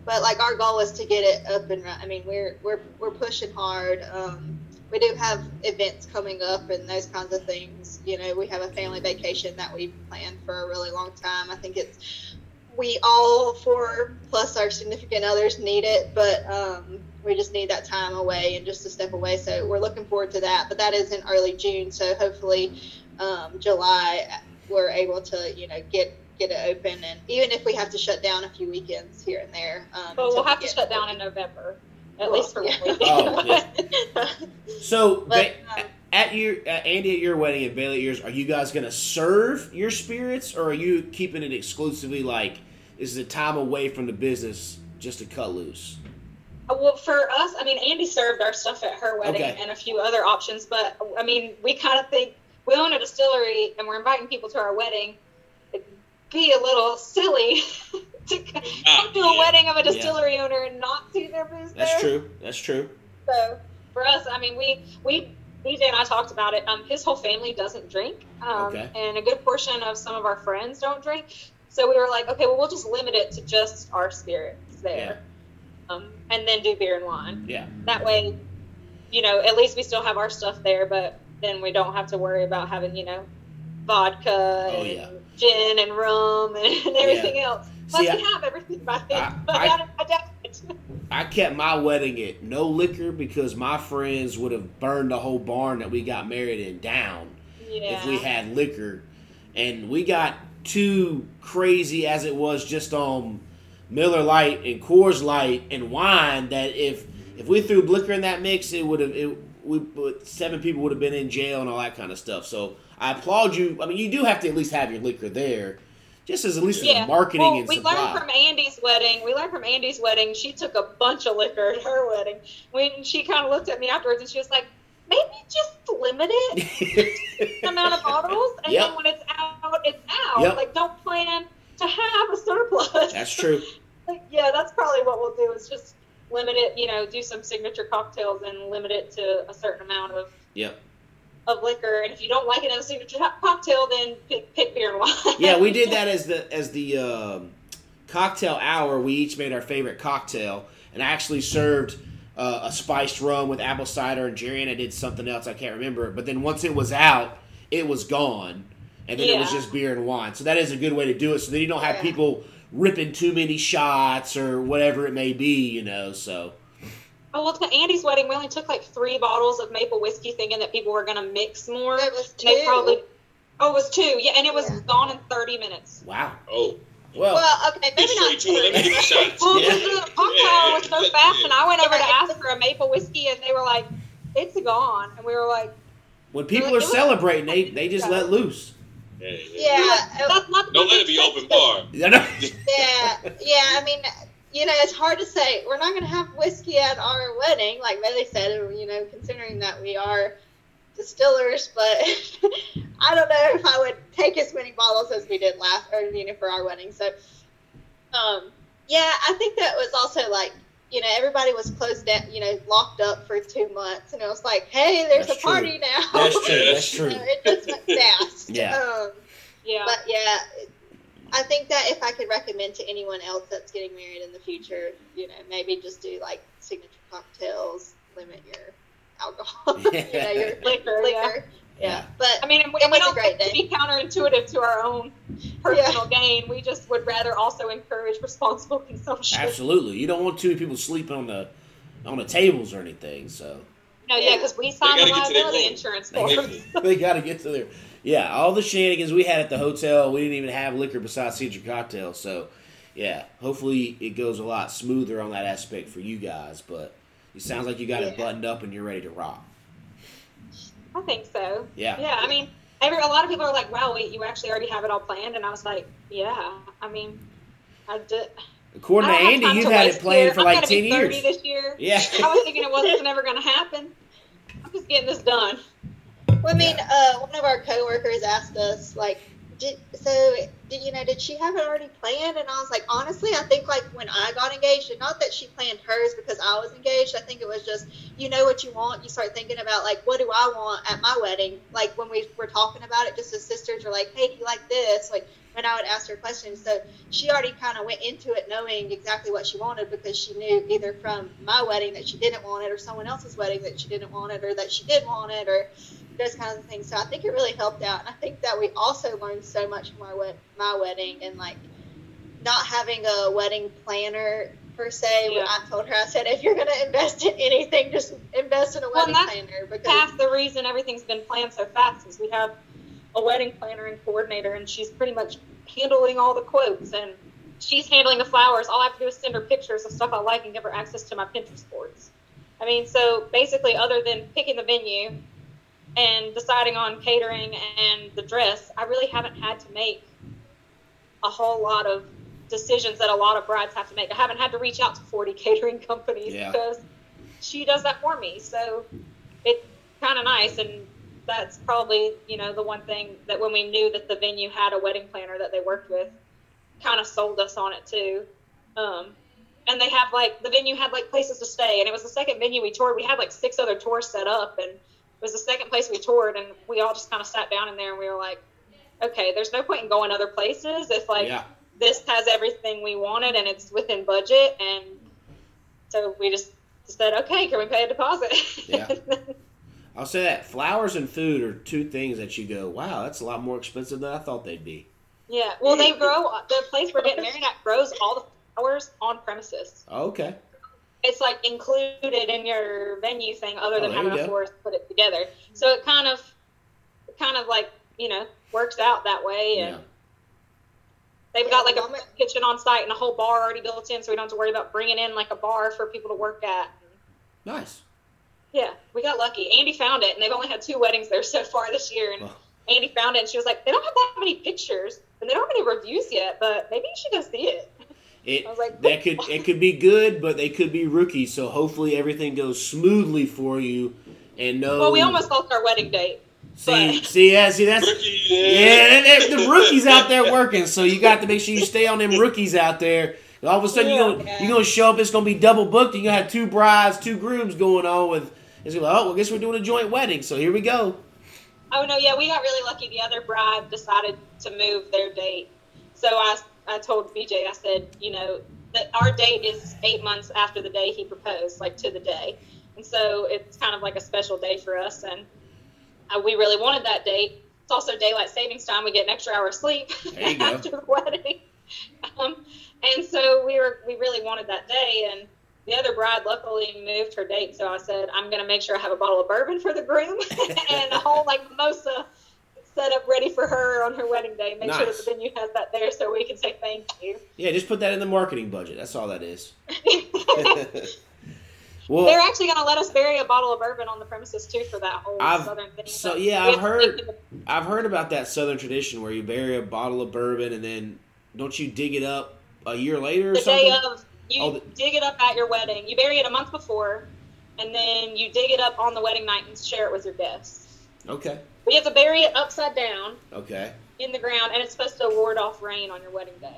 but like our goal is to get it up and running. I mean, we're we're we're pushing hard. Um, we do have events coming up and those kinds of things. You know, we have a family vacation that we've planned for a really long time. I think it's we all four plus our significant others need it, but um, we just need that time away and just to step away. So we're looking forward to that. But that is in early June, so hopefully um, July we're able to you know get get it open and even if we have to shut down a few weekends here and there. Um, But we'll we have to shut down in November, at Well, least for yeah. one week. Oh, yeah. So, But, ba- um, at your uh, Andie, at your wedding and Baillie at yours, are you guys going to serve your spirits, or are you keeping it exclusively like is the time away from the business just to cut loose? Well, for us, I mean, Andie served our stuff at her wedding Okay. and a few other options, but I mean, we kind of think we own a distillery and we're inviting people to our wedding. It'd be a little silly to come to a yeah. wedding of a distillery owner and not see their booze That's there. true. That's true. So for us, I mean, we we BJ and I talked about it. Um, his whole family doesn't drink, um, Okay. and a good portion of some of our friends don't drink. So we were like, okay, well, we'll just limit it to just our spirits there, um, and then do beer and wine. Yeah. That way, you know, at least we still have our stuff there, but then we don't have to worry about having, you know, vodka Oh, and yeah. gin and rum and, everything else. Plus, See, we have everything by then. I- but I- I, I, I. I kept my wedding at no liquor because my friends would have burned the whole barn that we got married in down Yeah. if we had liquor. And we got too crazy as it was just on Miller Lite and Coors Light and wine that if if we threw liquor in that mix, it would have it we seven people would have been in jail and all that kind of stuff. So I applaud you. I mean, you do have to at least have your liquor there, just as at least Yeah. marketing well, and we supply. learned from Andie's wedding. We learned from Andie's wedding. She took a bunch of liquor at her wedding. When she kind of looked at me afterwards, and she was like, "Maybe just limit it the amount of bottles, and Yep. then when it's out, it's out. Yep. Like, don't plan to have a surplus." That's true. Yeah, that's probably what we'll do. Is just limit it. You know, do some signature cocktails and limit it to a certain amount of yeah of liquor. And if you don't like it in a signature co- cocktail, then pick, pick beer and wine. Yeah, we did that as the as the um, cocktail hour. We each made our favorite cocktail, and I actually served uh, a spiced rum with apple cider, and Jerry and I did something else I can't remember. But then once it was out, it was gone, and then it was just beer and wine. So that is a good way to do it. So then you don't have Yeah. people ripping too many shots or whatever it may be. You know, so Oh, well, to Andie's wedding, we only took like three bottles of maple whiskey, thinking that people were going to mix more. It was And they two. probably. Oh, it was two. Yeah, and it was Yeah. gone in 30 minutes. wow. Oh, Well, Well, okay, maybe not straight to it. Let me two. get the shots. Well, Yeah. because the cocktail was so fast, and I went over to ask for a maple whiskey, and they were like, "It's gone," and we were like, when people It are celebrating, they they just let loose. Yeah, yeah. Yeah, "That's not." Don't let it be open bar. Yeah, yeah. I mean, you know, it's hard to say. We're not going to have whiskey at our wedding, like Baillie said. You know, considering that we are distillers, but I don't know if I would take as many bottles as we did last, or you know, for our wedding. So, um, yeah, I think that was also like. You know, everybody was closed down, you know, locked up for two months, and it was like, "Hey, there's That's a party now." That's true. Yeah, That's You true. know, it just went fast. Yeah. Um, Yeah. but yeah, I think that if I could recommend to anyone else that's getting married in the future, you know, maybe just do like signature cocktails, limit your alcohol, you know, your Liquor, yeah. liquor. Yeah. But I mean, and we, It and we don't great think to be counterintuitive to our own personal gain. We just would rather also encourage responsible consumption. Absolutely. You don't want too many people sleeping on the on the tables or anything. So No, yeah, because we signed gotta the get to their liability insurance they, for got- they got to get to their yeah. All the shenanigans we had at the hotel, we didn't even have liquor besides signature cocktails. So yeah, hopefully it goes a lot smoother on that aspect for you guys. But it sounds like you got it buttoned up and you're ready to rock. I think so. Yeah. Yeah, I mean, every a lot of people are like, "Wow, wait, you actually already have it all planned," and I was like, "Yeah, I mean, I did." According I to Andie, you've to had it planned here. for I'm like ten be years. this year. Yeah. I was thinking it wasn't ever going to happen. I'm just getting this done. well, I mean, uh, one of our coworkers asked us like, did, so did you know did she have it already planned? And I was like, honestly, I think like when I got engaged, and not that she planned hers because I was engaged. I think it was just you know what you want. You start thinking about like what do I want at my wedding? Like when we were talking about it, just as sisters are like, hey, do you like this? Like when I would ask her questions, so she already kind of went into it knowing exactly what she wanted because she knew either from my wedding that she didn't want it, or someone else's wedding that she didn't want it, or that she did want it, or those kinds of things. So I think it really helped out, and I think that we also learned so much from our wed- my wedding and like not having a wedding planner per se. Yeah. I told her, I said, if you're going to invest in anything, just invest in a wedding that's planner because Half the reason everything's been planned so fast is we have a wedding planner and coordinator, and she's pretty much handling all the quotes and she's handling the flowers. All I have to do is send her pictures of stuff I like and give her access to my Pinterest boards. I mean, so basically, other than picking the venue and deciding on catering and the dress, I really haven't had to make a whole lot of decisions that a lot of brides have to make. I haven't had to reach out to 40 catering companies Yeah. because she does that for me. So it's kind of nice. And that's probably, you know, the one thing that when we knew that the venue had a wedding planner that they worked with, kind of sold us on it too. Um, and they have like the venue had like places to stay, and it was the second venue we toured. We had like six other tours set up, and was the second place we toured, and we all just kind of sat down in there and we were like, okay, there's no point in going other places if like yeah. this has everything we wanted and it's within budget, and so we just said, okay, can we pay a deposit? Yeah. I'll say that flowers and food are two things that you go, wow, that's a lot more expensive than I thought they'd be. yeah. Well, they grow the place we're getting married at grows all the flowers on premises. Okay. It's like included in your venue thing other than Oh, having a go. florist put it together so it kind of it kind of like you know works out that way and Yeah. they've Yeah, got like the a moment- kitchen on site and a whole bar already built in so we don't have to worry about bringing in like a bar for people to work at Nice. Yeah, we got lucky. Andie found it, and they've only had two weddings there so far this year. And Well. Andie found it, and she was like, "They don't have that many pictures, and they don't have any reviews yet, but maybe you should go see it." It I was like, that could it could be good, but they could be rookies. So hopefully everything goes smoothly for you. And no, Well, we almost lost our wedding date. see but- see yeah see that's Rookie, yeah the, the rookies out there working. So you got to make sure you stay on them rookies out there. All of a sudden Yeah, you're gonna yeah. you're gonna show up. It's gonna be double booked. and You're gonna have two brides, two grooms going on with. It's gonna be like, oh, well, I guess we're doing a joint wedding. So here we go. Oh no, yeah, we got really lucky. The other bride decided to move their date, so I I told BJ I said, you know, that our date is eight months after the day he proposed, like to the day, and so it's kind of like a special day for us, and uh, we really wanted that date. It's also daylight savings time. We get an extra hour of sleep after the wedding, um, and so we were we really wanted that day, and the other bride luckily moved her date, so I said I'm going to make sure I have a bottle of bourbon for the groom and a whole like mimosa set up ready for her on her wedding day. Make sure that the venue has that there so we can say thank you. Yeah, just put that in the marketing budget. That's all that is. well, They're actually going to let us bury a bottle of bourbon on the premises too for that whole I've- southern thing. so, yeah, I've heard- of I've heard about that southern tradition where you bury a bottle of bourbon and then don't you dig it up a year later or The something? day of, you Oh, the- dig it up at your wedding. You bury it a month before, and then you dig it up on the wedding night and share it with your guests. Okay. But you have to bury it upside down Okay. in the ground, and it's supposed to ward off rain on your wedding day.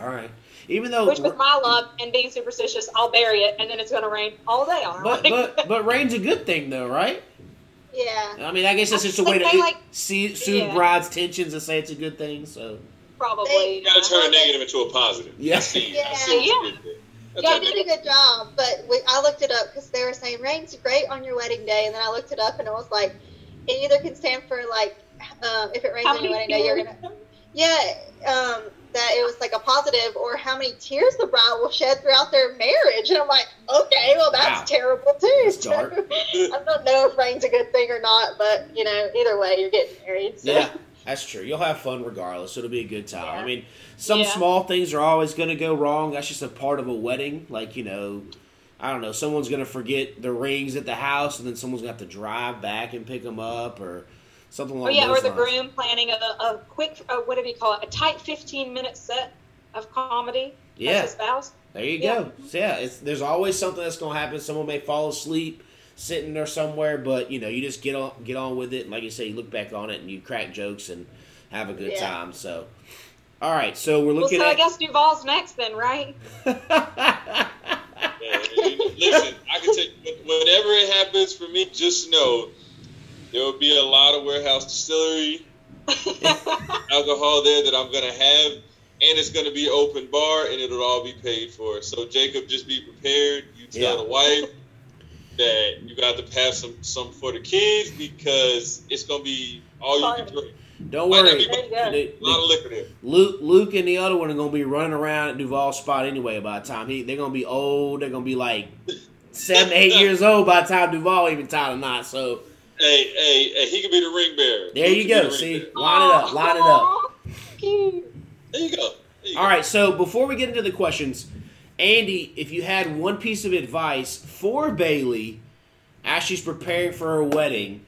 All right. Even though, Which, with my luck and being superstitious, I'll bury it, and then it's going to rain all day on but but but rain's a good thing though, right? Yeah. I mean, I guess that's just a way to like- see, soothe Yeah. brides' tensions and say it's a good thing. So Probably. You gotta turn a negative into a positive. Yeah. I see. I Yeah. see what you Yeah. did there. That's Y'all a did a negative. good job, but we, I looked it up because they were saying rain's great on your wedding day, and then I looked it up and it was like it either can stand for like um, if it rains How on your many wedding day, you're gonna yeah um, that it was like a positive, or how many tears the bride will shed throughout their marriage, and I'm like, okay, well that's Wow. terrible too. That's So, dark. I don't know if rain's a good thing or not, but you know, either way, you're getting married. So. yeah, that's true. You'll have fun regardless. It'll be a good time. I mean, some Yeah. small things are always going to go wrong. That's just a part of a wedding. Like you know, I don't know. Someone's going to forget the rings at the house, and then someone's going to have to drive back and pick them up, or something like. Oh yeah, or the lines. groom planning a, a quick, uh, what do you call it? A tight 15 minute set of comedy. Yeah. his spouse. There you Yeah. go. So, yeah, it's, there's always something that's going to happen. Someone may fall asleep sitting there somewhere, but you know, you just get on get on with it. And like you say, you look back on it and you crack jokes and have a good Yeah. time. So, all right. So we're Well, looking so I at. guess Duvall's next then, right? Yeah, Listen, I can tell you, whenever it happens for me, just know there will be a lot of warehouse distillery alcohol there that I'm gonna have, and it's gonna be open bar, and it'll all be paid for. So Jacob, just be prepared. You tell Yeah. the wife that you got to have some some for the kids because it's gonna be all you can drink. Don't worry. be- There you go. The- A lot of liquor there. Luke, Luke, and the other one are gonna be running around at Duvall's spot anyway. By the time he, they're gonna be old. They're gonna be like seven, eight years old by the time Duvall even tied a knot. So Hey, hey, hey, he could be the ring bearer. there He you go. the See, line it up, line it up. There you go. There you All go. right, so before we get into the questions, Andie, if you had one piece of advice for Baillie as she's preparing for her wedding,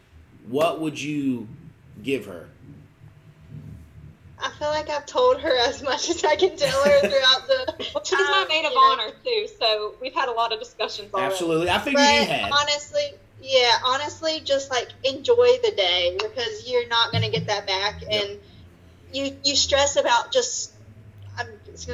what would you give her? I feel like I've told her as much as I can tell her throughout the. Well, she's my maid of you know. honor too, so we've had a lot of discussions already. Absolutely, I figured you But had. honestly, yeah, honestly, just like enjoy the day because you're not gonna get that back, and you you stress about just um,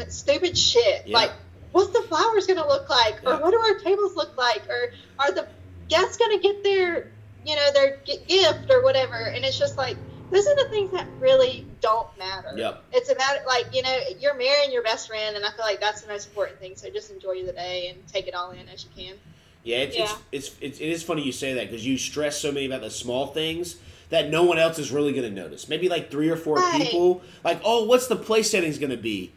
stupid shit Yeah. like what's the flowers gonna look like, or what do our tables look like, or are the guests gonna get their you know their g- gift or whatever, and it's just like those are the things that really don't matter. Yep. It's about like you know you're marrying your best friend, and I feel like that's the most important thing. So just enjoy the day and take it all in as you can. Yeah, it's, Yeah. It's, it's, it's it is funny you say that because you stress so many about the small things that no one else is really going to notice. Maybe like three or four Right. people, like, oh, what's the place settings going to be?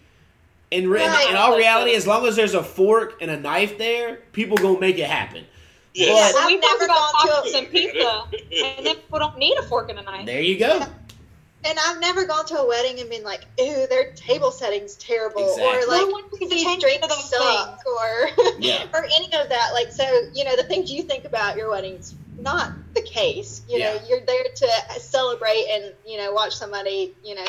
In, re- in- in all reality, as long as there's a fork and a knife there, people gonna make it happen. Yes. Yeah, Well, I've we talked never about gone to tacos a- and pizza, and then people don't need a fork and a knife. There you go. And I've never gone to a wedding and been like, "Ooh, their table setting's terrible," Exactly. or like, one pays "These drinks to those suck," or Yeah. or any of that. Like, so you know, the things you think about your weddings, not the case. You know, Yeah. you're there to celebrate and you know watch somebody, you know,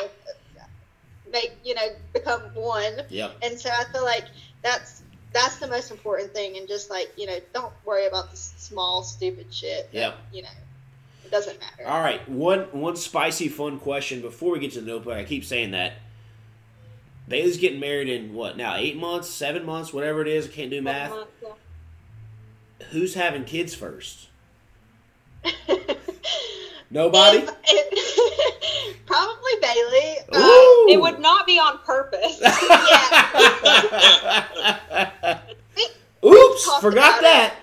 make you know become one. Yeah. And so I feel like that's that's the most important thing, and just like you know, don't worry about the small stupid shit. Yeah. You know, it doesn't matter. All right, one one spicy fun question before we get to the notebook. I keep saying that. Baillie's getting married in what now? Eight months, seven months, whatever it is. I can't do math. Yeah. Who's having kids first? Nobody. If- if- probably Baillie. Uh, It would not be on purpose. Oops, forgot about that.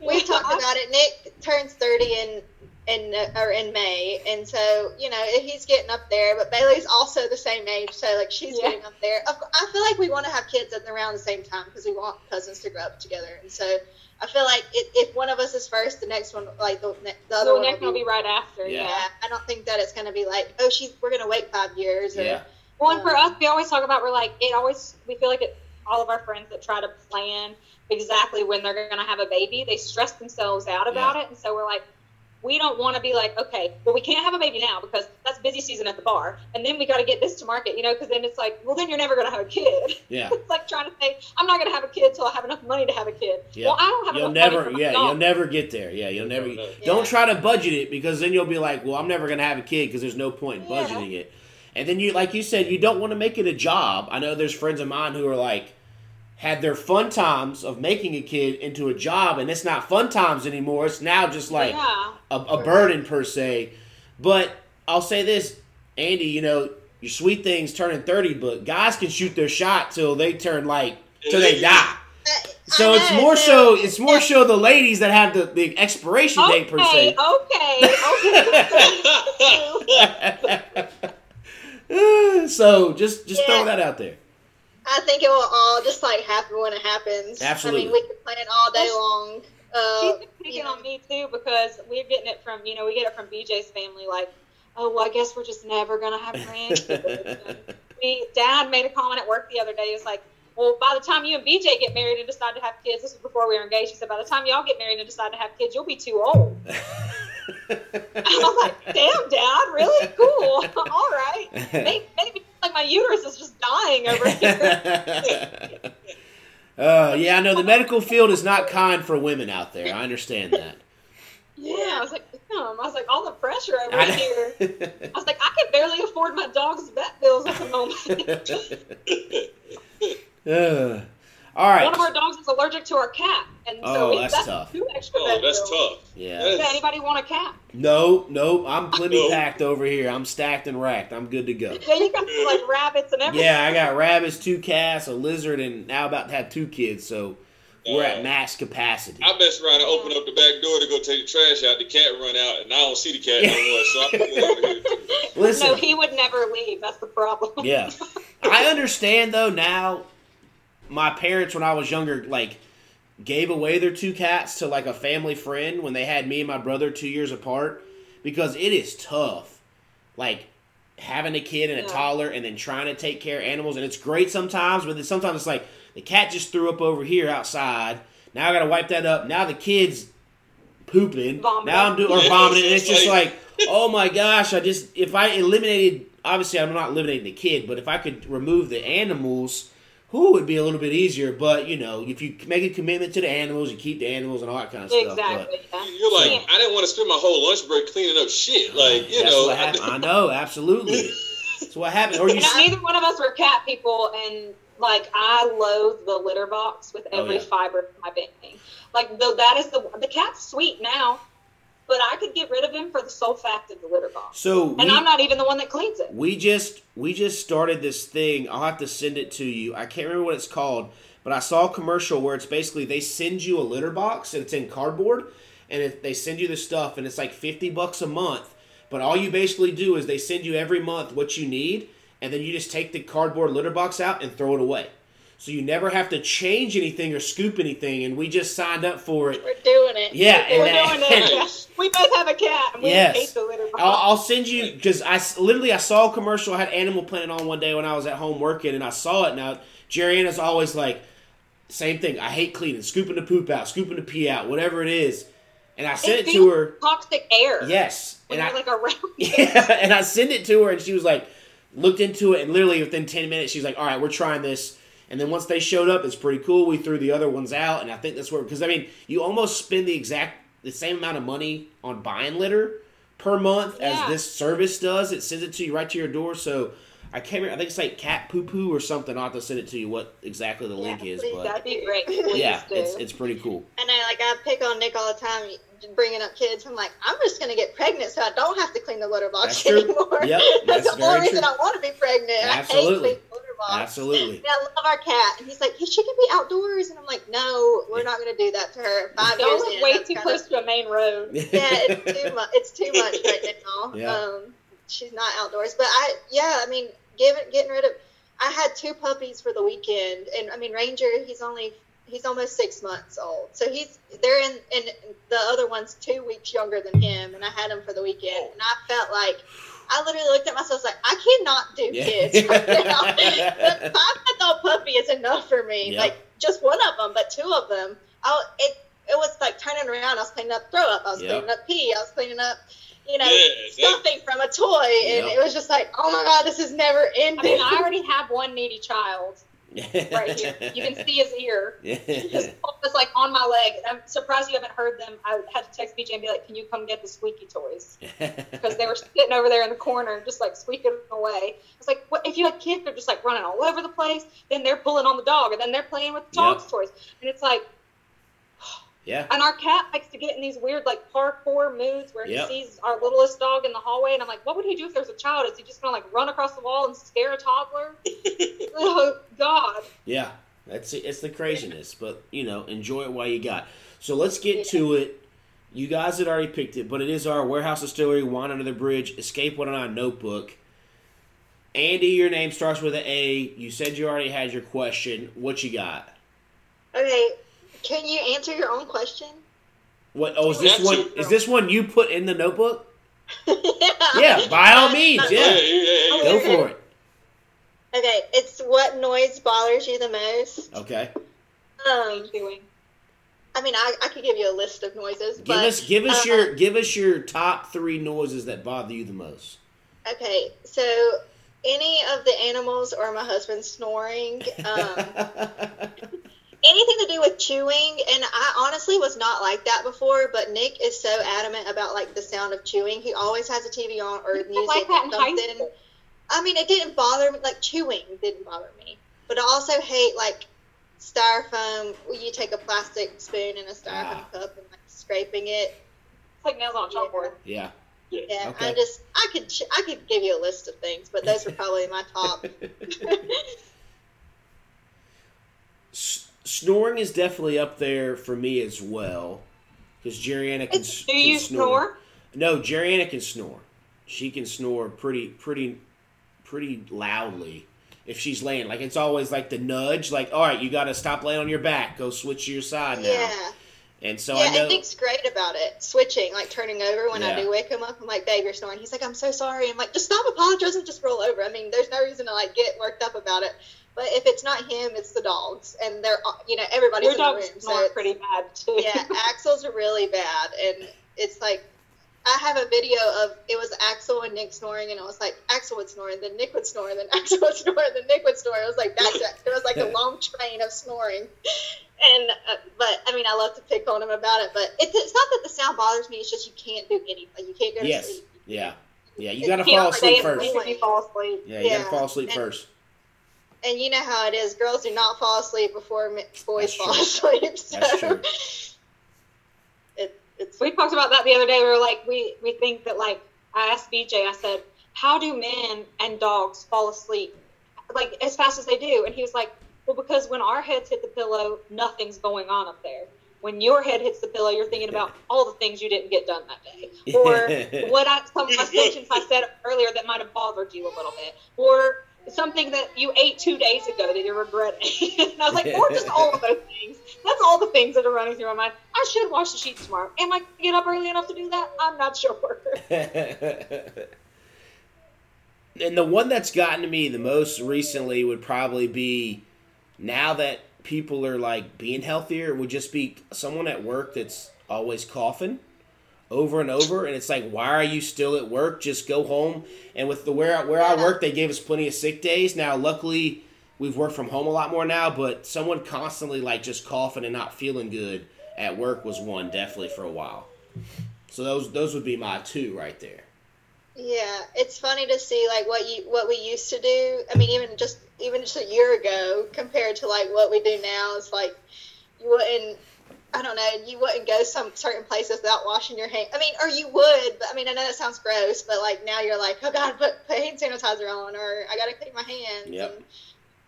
we talked about it. Nick turns thirty in in or in May, and so you know he's getting up there. But Baillie's also the same age, so like she's Yeah. getting up there. I feel like we want to have kids at around the same time because we want cousins to grow up together, and so. I feel like it, if one of us is first, the next one, like the, the other The one, next one will be right after. Yeah. Yeah. Yeah, I don't think that it's going to be like, oh, she's we're going to wait five years. Or, Yeah. Well, and for us, we always talk about we're like it always we feel like it. All of our friends that try to plan exactly when they're going to have a baby, they stress themselves out about Yeah. it, and so we're like, we don't want to be like, okay, well, we can't have a baby now because that's busy season at the bar, and then we got to get this to market, you know, because then it's like, well, then you're never going to have a kid. Yeah. it's like trying to say, I'm not going to have a kid till I have enough money to have a kid. Yeah. Well, I don't have You'll enough never, money for yeah, dog. you'll never get there. Yeah, you'll never. Yeah. Don't try to budget it because then you'll be like, well, I'm never gonna have a kid because there's no point in Yeah. budgeting it. And then you, like you said, you don't want to make it a job. I know there's friends of mine who are like, had their fun times of making a kid into a job, and it's not fun times anymore. It's now just like yeah. a, a burden per se. But I'll say this, Andie, you know, your sweet thing's turning 30, but guys can shoot their shot till they turn like till they die. Uh, I- So it's more so it's more so the ladies that have the, the expiration Okay, date per se. okay, okay. so just just throw that out there. I think it will all just like happen when it happens. Absolutely. I mean, we can plan all day long. Uh, She's been picking you know. on me too because we're getting it from you know we get it from BJ's family like oh well I guess we're just never gonna have grandkids. And we dad made a comment at work the other day. It's like well by the time you and BJ get married and decide to have kids, this was before we were engaged. He said by the time y'all get married and decide to have kids, you'll be too old. I was like damn dad really cool all right maybe, maybe like my uterus is just dying over here. uh, yeah, I know the medical field is not kind for women out there. I understand that. Yeah, I was like, damn. I was like, all the pressure over I here. I was like, I can barely afford my dog's vet bills at the moment. Uh, all right. One of our dogs is allergic to our cat, and Oh, so we, that's tough. two extra Oh, that's tough. Yeah. That Does is- anybody want a cat? No, no, I'm plenty No. packed over here. I'm stacked and racked. I'm good to go. Yeah, you got like rabbits and everything. Yeah, I got rabbits, two cats, a lizard, and now about to have two kids. So we're at Uh, max capacity. I mess around and open up the back door to go take the trash out. The cat run out, and I don't see the cat no more. So I'm going over here. too. Listen, No, he would never leave. That's the problem. yeah, I understand though now. My parents, when I was younger, like gave away their two cats to like a family friend when they had me and my brother two years apart because it is tough. Like having a kid and a Yeah. toddler and then trying to take care of animals and it's great sometimes, but then sometimes it's like the cat just threw up over here outside. Now I gotta wipe that up. Now the kid's pooping. Vomiting. Now I'm doing or vomiting. And it's it's just like- like, oh my gosh! I just if I eliminated, obviously I'm not eliminating the kid, but if I could remove the animals, who would be a little bit easier. But you know, if you make a commitment to the animals, you keep the animals and all that kind of stuff. Exactly. yeah. You're like, Yeah. I didn't want to spend my whole lunch break cleaning up shit. Like, you that's know, what I- happened. I know, absolutely. That's what happened. Or you You know, neither one of us were cat people, and like I loathe the litter box with Oh, every yeah. fiber of my being. Like though that is the the cat's sweet now, but I could get rid of him for the sole fact of the litter box. so And I'm not even the one that cleans it. we just we just started this thing. I'll have to send it to you. I can't remember what it's called, but I saw a commercial where it's basically they send you a litter box and it's in cardboard, and it, they send you the stuff and it's like fifty bucks a month. But all you basically do is they send you every month what you need, and then you just take the cardboard litter box out and throw it away. So you never have to change anything or scoop anything, and we just signed up for it. We're doing it. Yeah, We're and, doing it. We both have a cat. And we Yes. hate the litter box. I'll, I'll send you because I literally I saw a commercial. I had Animal Planet on one day when I was at home working, and I saw it. Now Jerry Anna's always like, same thing. I hate cleaning, scooping the poop out, scooping the pee out, whatever it is. And I sent it to her. toxic air. Yes, When and I like around. yeah, and I sent it to her, and she was like, looked into it, and literally within ten minutes, she's like, "All right, we're trying this." And then once they showed up, it's pretty cool. We threw the other ones out, and I think that's where because I mean, you almost spend the exact the same amount of money on buying litter per month Yeah. as this service does. It sends it to you right to your door. So I can't remember. I think it's like cat poo poo or something. I'll have to send it to you what exactly the link is, please, but That'd be great. Please yeah, do. it's it's pretty cool. And I like I pick on Nick all the time, bringing up kids. I'm like, I'm just gonna get pregnant so I don't have to clean the litter box That's anymore. Yep, that's, that's the only reason. I want to be pregnant. I hate Absolutely. cleaning litter box. Absolutely. And I love our cat, and he's like, she can be outdoors, and I'm like, no, we're not gonna do that to her. Five years Y'all live in, way too kinda- close to a main road. yeah, it's too much. It's too much right now. Yeah. Um, she's not outdoors, but I, yeah, I mean, giving, getting rid of. I had two puppies for the weekend, and I mean, Ranger, he's only, he's almost six months old, so he's they're in, and the other one's two weeks younger than him, and I had him for the weekend, and I felt like. I literally looked at myself I was like, I cannot do Yeah. kids right now. the five month old puppy is enough for me. Yep. Like just one of them, but two of them. I it it was like turning around. I was cleaning up throw up. I was Yep. cleaning up pee. I was cleaning up, you know, Yeah, that- from a toy, and Yep. it was just like, oh my god, this is never ending. I mean, I already have one needy child right here. You can see his ear. His paw is like on my leg. I'm surprised you haven't heard them. I had to text BJ and be like, "Can you come get the squeaky toys?" Because they were sitting over there in the corner, just like squeaking away. It's like, "What? If you had kids, they're just like running all over the place. Then they're pulling on the dog, and then they're playing with the dog's toys, and it's like." Yeah. And our cat likes to get in these weird like parkour moods where Yep. he sees our littlest dog in the hallway, and I'm like, "What would he do if there's a child? Is he just gonna like run across the wall and scare a toddler?" oh God! Yeah, that's it. It's the craziness, but you know, enjoy it while you got. So let's get to it. You guys had already picked it, but it is our warehouse distillery wine under the bridge escape one on notebook. Andie, your name starts with an A. You said you already had your question. What you got? okay, can you answer your own question? What? Oh, is this That's one? it. Is this one you put in the notebook? yeah. Yeah, by all means. yeah, Yeah, yeah, yeah. go for it. Okay, it's what noise bothers you the most. Okay, Um, I mean, I, I could give you a list of noises, give but us give us uh, your give us your top three noises that bother you the most. Okay, so any of the animals or my husband snoring, um, anything to do with chewing, and I honestly was not like that before, but Nick is so adamant about like the sound of chewing. He always has a TV on or You music like that or something. I mean, it didn't bother me. Like chewing didn't bother me, but I also hate like styrofoam. You take a plastic spoon and a styrofoam Ah. cup and like scraping it. It's like nails on a chalkboard. yeah. Yeah, Okay. I just I could I could give you a list of things, but those are probably my top. Snoring is definitely up there for me as well. Because Jerriana can, Do can you snore? No, Jerriana can snore. She can snore pretty, pretty, pretty loudly. If she's laying, like it's always like the nudge, like all right, you got to stop laying on your back, go switch to your side now. yeah, And so yeah. I know, And Nick's great about it, switching, like turning over when Yeah. I do wake him up. I'm like, "Babe, you're snoring." He's like, "I'm so sorry." I'm like, "Just stop apologizing, just roll over." I mean, there's no reason to like get worked up about it. But if it's not him, it's the dogs, and they're you know everybody's Your in the dogs room. So snore it's- pretty bad too. yeah, Axel's really bad, and it's like I have a video of it was Axel and Nick snoring, and it was like Axel would snore, and then Nick would snore, and then Axel would snore, and then Nick would snore. It was like back it. There was like a long train of snoring, and uh, but I mean I love to pick on him about it, but it's, it's not that the sound bothers me. It's just you can't do anything. You can't go to yes, sleep. yeah, yeah, you got to fall asleep first. if you fall asleep. Yeah, you gotta fall asleep And- first. And you know how it is. Girls do not fall asleep before boys That's fall true. asleep. So That's true. We talked about that the other day. We were like, we we think that like I asked BJ. I said, how do men and dogs fall asleep like as fast as they do? And he was like, well, because when our heads hit the pillow, nothing's going on up there. When your head hits the pillow, you're thinking about all the things you didn't get done that day, or what I some assumptions I said earlier that might have bothered you a little bit, or something that you ate two days ago that you're regretting. and I was like, or just all of those things. That's all the things that are running through my mind. I should wash the sheets tomorrow. Am I get up early enough to do that? I'm not sure. and the one that's gotten to me the most recently would probably be now that people are like being healthier would just be someone at work that's always coughing over and over and it's like why are you still at work just go home and with the where where I work they gave us plenty of sick days now luckily we've worked from home a lot more now but someone constantly like just coughing and not feeling good at work was one definitely for a while so those those would be my two right there Yeah, it's funny to see like what you what we used to do. I mean, even just even just a year ago compared to like what we do now. It's like you wouldn't. I don't know. You wouldn't go some certain places without washing your hands. I mean, or you would, but I mean, I know that sounds gross, but like now you're like, oh god, put put hand sanitizer on, or I gotta clean my hands. Yep. And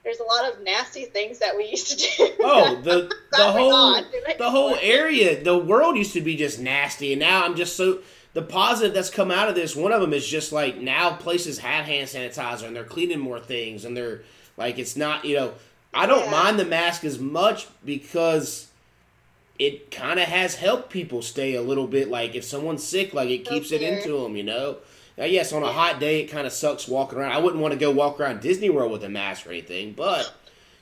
there's a lot of nasty things that we used to do. Oh, the the whole the whole area, the world used to be just nasty, and now I'm just so the positive that's come out of this. One of them is just like now places have hand sanitizer and they're cleaning more things, and they're like it's not you know I don't Yeah. mind the mask as much because it kind of has helped people stay a little bit like if someone's sick, like it keeps it into them, you know. Uh, now, yes, on a hot day, it kind of sucks walking around. I wouldn't want to go walk around Disney World with a mask or anything, but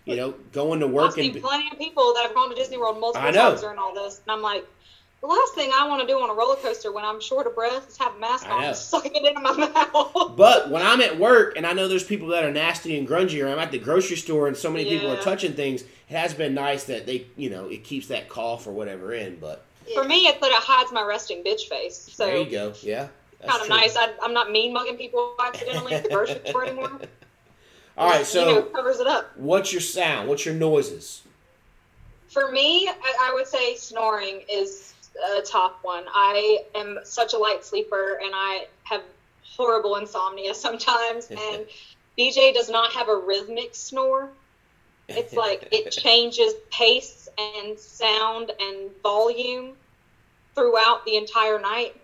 you know, going to work I've and plenty of people that have gone to Disney World multiple times during all this, and I'm like, the last thing I want to do on a roller coaster when I'm short of breath is have a mask on and suck it into my mouth. But when I'm at work and I know there's people that are nasty and grungy, or I'm at the grocery store and so many people are touching things, it has been nice that they, you know, it keeps that cough or whatever in. But For me, it's that it hides my resting bitch face. So there you go. Yeah. kind of nice. I, I'm not mean mugging people accidentally at the grocery store anymore. All right. so you know, covers it up. what's your sound? What's your noises? For me, I, I would say snoring is a top one. I am such a light sleeper, and I have horrible insomnia sometimes. And BJ does not have a rhythmic snore. It's like it changes pace and sound and volume throughout the entire night.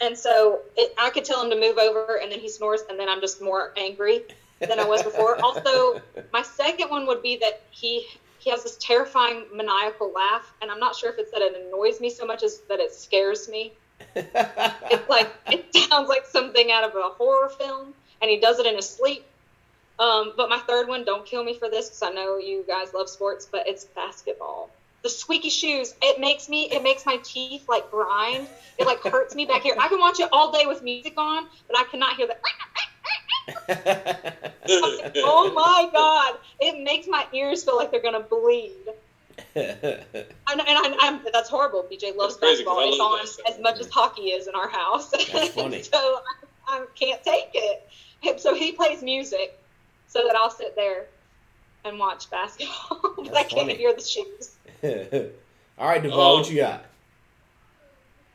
And so it, I could tell him to move over, and then he snores, and then I'm just more angry than I was before. also, my second one would be that he he has this terrifying maniacal laugh, and I'm not sure if it's that it annoys me so much as that it scares me. It's like it sounds like something out of a horror film, and he does it in his sleep. Um, but my third one, don't kill me for this because I know you guys love sports, but it's basketball. The squeaky shoes, it makes me, it makes my teeth like grind. It like hurts me back here. I can watch it all day with music on, but I cannot hear that. oh my god! It makes my ears feel like they're gonna bleed. And, and I, I'm, that's horrible. BJ loves That's basketball. I It's on that as much as hockey is in our house. That's funny. so I, I can't take it. And So he plays music so that I'll sit there and watch basketball. but I can't funny. hear the shoes. All right, Duvall, Oh. what you got?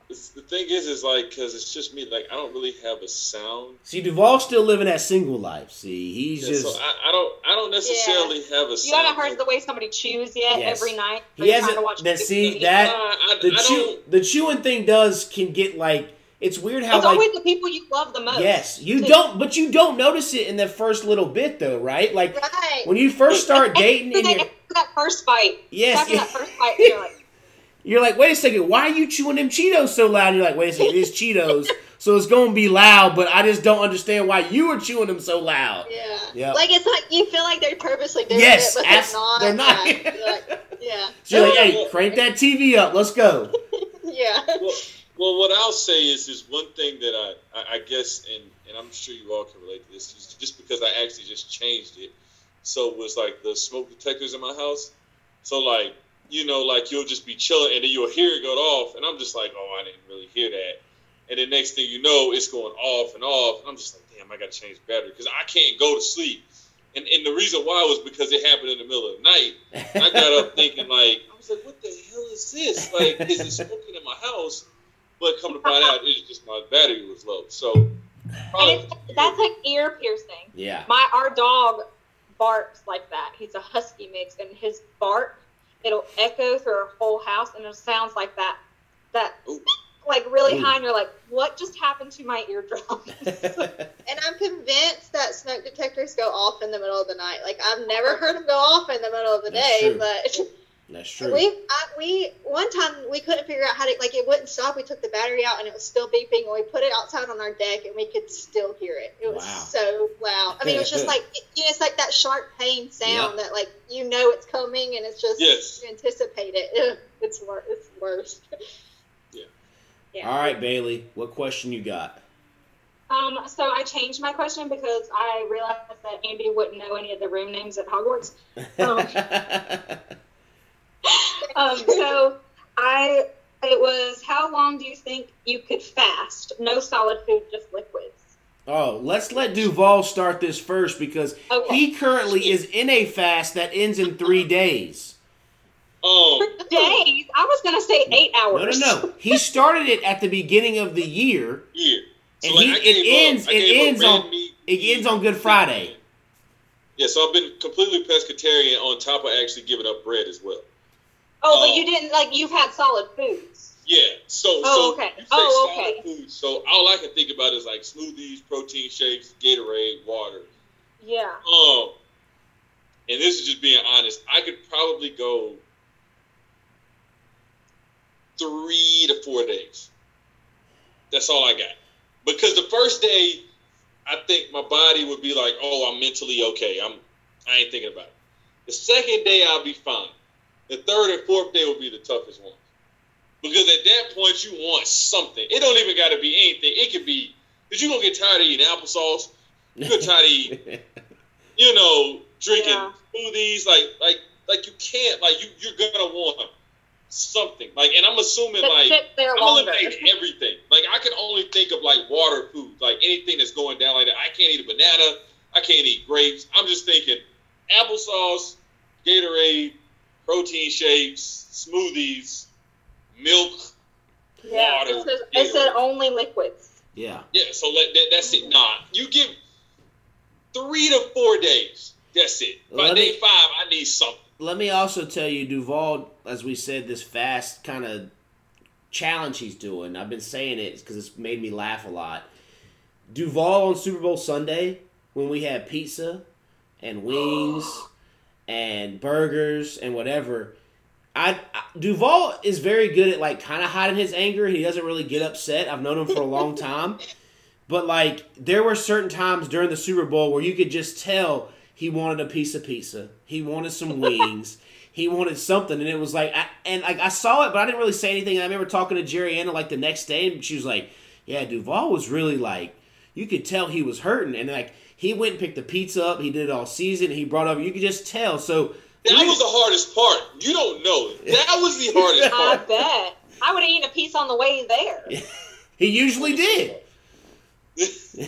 It's- the thing is, is like, because it's just me. Like, I don't really have a sound. See, Duvall's still living that single life. See, he's Yeah, just so I, I don't. I don't necessarily have a You sound. haven't heard the way somebody chews yet Yes. every night. He Are you trying hasn't- to watch that- TV? see, that- Nah, I, the I chew the chewing thing does can get like it's weird how It's like always the people you love the most. yes you They- don't but you don't notice it in the first little bit though right like Right. when you first start dating After and that, you're, after that first fight. Yes, After yeah. that first fight, you're like, you're like wait a second why are you chewing them Cheetos so loud and you're like wait a second it is Cheetos so it's gonna be loud but I just don't understand why you are chewing them so loud Yeah. Yeah. Like it's like you feel like they're purposely doing Yes, it, but abs- they're not. they're not. Yeah. You're like, yeah. so you're like hey crank that TV up let's go Yeah. Well, well, what I'll say is, is one thing that I, I, I guess, and, and I'm sure you all can relate to this, is just because I actually just changed it. So it was like the smoke detectors in my house. So like, you know, like you'll just be chilling and then you'll hear it go off, and I'm just like, oh, I didn't really hear that. And the next thing you know, it's going off and off, and I'm just like, damn, I got to change the battery because I can't go to sleep. And, and the reason why was because it happened in the middle of the night. I got up thinking like, I was like, what the hell is this? Like, is it smoking in my house? But come to find out, it's just my battery was low. So, probably, it's, that's like ear piercing. yeah My our dog barks like that. He's a husky mix, and his bark it'll echo through our whole house, and it sounds like that. That like really really Ooh. high and you're like, what just happened to my eardrums? And I'm convinced that smoke detectors go off in the middle of the night. Like I've never heard them go off in the middle of the That's day, true. but That's true. we I, we one time we couldn't figure out how to like it wouldn't stop. We took the battery out and it was still beeping. And we put it outside on our deck and we could still hear it. It was Wow. so loud. I mean, it was just like you know, it's like that sharp pain sound that like you know it's coming and it's just Yes. you anticipate it. It's worse. It's worse. Yeah. All right, Baillie, what question you got? Um, so I changed my question because I realized that Andie wouldn't know any of the room names at Hogwarts. Um, Um, so I, it was, how long do you think you could fast? No solid food, just liquids. oh, let's let Duvall start this first because Okay. he currently is in a fast that ends in three days. Oh. Days? I was gonna say eight hours. no, no. No. he started it at the beginning of the year. yeah. So And like, he- it gave up- ends- it ends on- meat, It ends on Good Friday. Yeah, so I've been completely pescatarian on top of actually giving up bread as well. Oh, but Oh. you didn't like you've had solid foods. Yeah, so Oh, so okay. you say Oh, solid okay. food. So all I can think about is like smoothies, protein shakes, Gatorade, water. Yeah. Um, and this is just being honest. I could probably go three to four days. That's all I got. Because the first day, I think my body would be like, "Oh, I'm mentally okay. I'm, I ain't thinking about it." The second day, I'll be fine. The third and fourth day will be the toughest ones. Because at that point, you want something. It don't even got to be anything. It could be, because you're going to get tired of eating applesauce. You're going to tired of eating you know, drinking Yeah. smoothies, like like like you can't like you you're gonna want something. Like and I'm assuming That like I'm longer. eliminating everything. Like I can only think of like water food, like anything that's going down like that. I can't eat a banana, I can't eat grapes. I'm just thinking applesauce, Gatorade, protein shakes, smoothies, milk. Yeah. water, It said, it said only liquids. yeah. Yeah, so let, that, that's it. Nah, you give three to four days. That's it. By Let day me- five, I need something. Let me also tell you, Duvall, as we said, this fast kind of challenge he's doing. I've been saying it because it's made me laugh a lot. Duvall on Super Bowl Sunday, when we had pizza and wings and burgers and whatever, I, I Duvall is very good at like kind of hiding his anger. He doesn't really get upset. I've known him for a long time. But like there were certain times during the Super Bowl where you could just tell he wanted a piece of pizza. He wanted some wings. he wanted something, and it was like, I, and like I saw it, but I didn't really say anything. And I remember talking to Jerry Anna like the next day, and she was like, "Yeah, Duvall was really like, you could tell he was hurting, and like he went and picked the pizza up. He did it all season. He brought over. You could just tell. So That was the hardest part. You don't know. That was the hardest I bet. I would have eaten a piece on the way there. he usually did. yeah.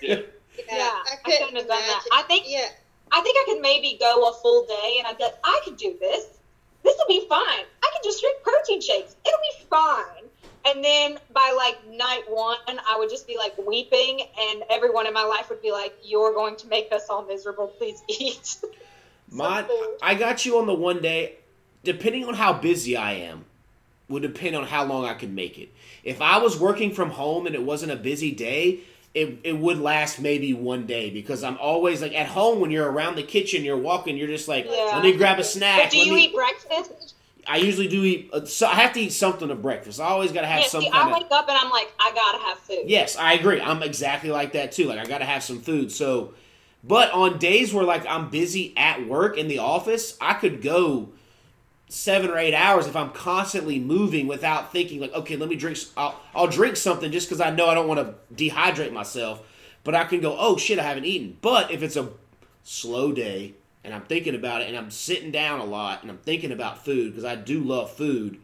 Yeah, I I couldn't couldn't have done that. imagine. I think Yeah, I think I could maybe go a full day and I'd be like, I could do this. This will be fine. I can just drink protein shakes. It'll be fine. And then by like night one, I would just be like weeping, and everyone in my life would be like, "You're going to make us all miserable. Please eat." My. I got you on the one day. Depending on how busy I am, would depend on how long I could make it. If I was working from home and it wasn't a busy day, it, it would last maybe one day because I'm always like at home when you're around the kitchen, you're walking, you're just like, Yeah. let me grab a snack. but do you me- eat breakfast? I usually do eat. Uh, so I have to eat something to breakfast. I always gotta have Yeah, some see, I of. wake up and I'm like, I gotta have food. Yes, I agree. I'm exactly like that too. Like I gotta have some food. So, but on days where like I'm busy at work in the office, I could go seven or eight hours if I'm constantly moving without thinking. Like, okay, let me drink. I'll, I'll drink something just because I know I don't want to dehydrate myself. But I can go, oh shit, I haven't eaten. But if it's a slow day and I'm thinking about it and I'm sitting down a lot and I'm thinking about food because I do love food,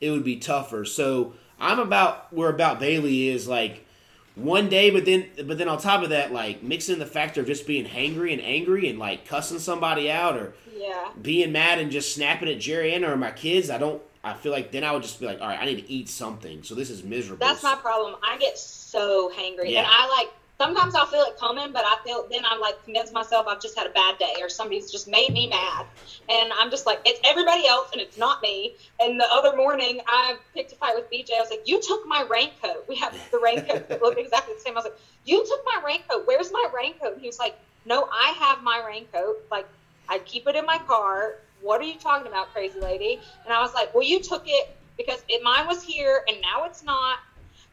it would be tougher. So I'm about where about Baillie is like one day, but then but then on top of that, like mixing the factor of just being hangry and angry and like cussing somebody out or Yeah. being mad and just snapping at Jerry Ann or my kids. I don't. I feel like then I would just be like, all right, I need to eat something. So this is miserable. That's my problem. I get so hangry, Yeah. and I like sometimes I'll feel it coming, but I feel then I'm like convince myself I've just had a bad day or somebody's just made me mad, and I'm just like it's everybody else and it's not me. And the other morning I picked a fight with BJ. I was like, "You took my raincoat. We have the raincoat that look exactly the same." I was like, "You took my raincoat. Where's my raincoat?" And he was like, "No, I have my raincoat. Like I keep it in my car. What are you talking about, crazy lady?" And I was like, "Well, you took it." Because it, mine was here and now it's not,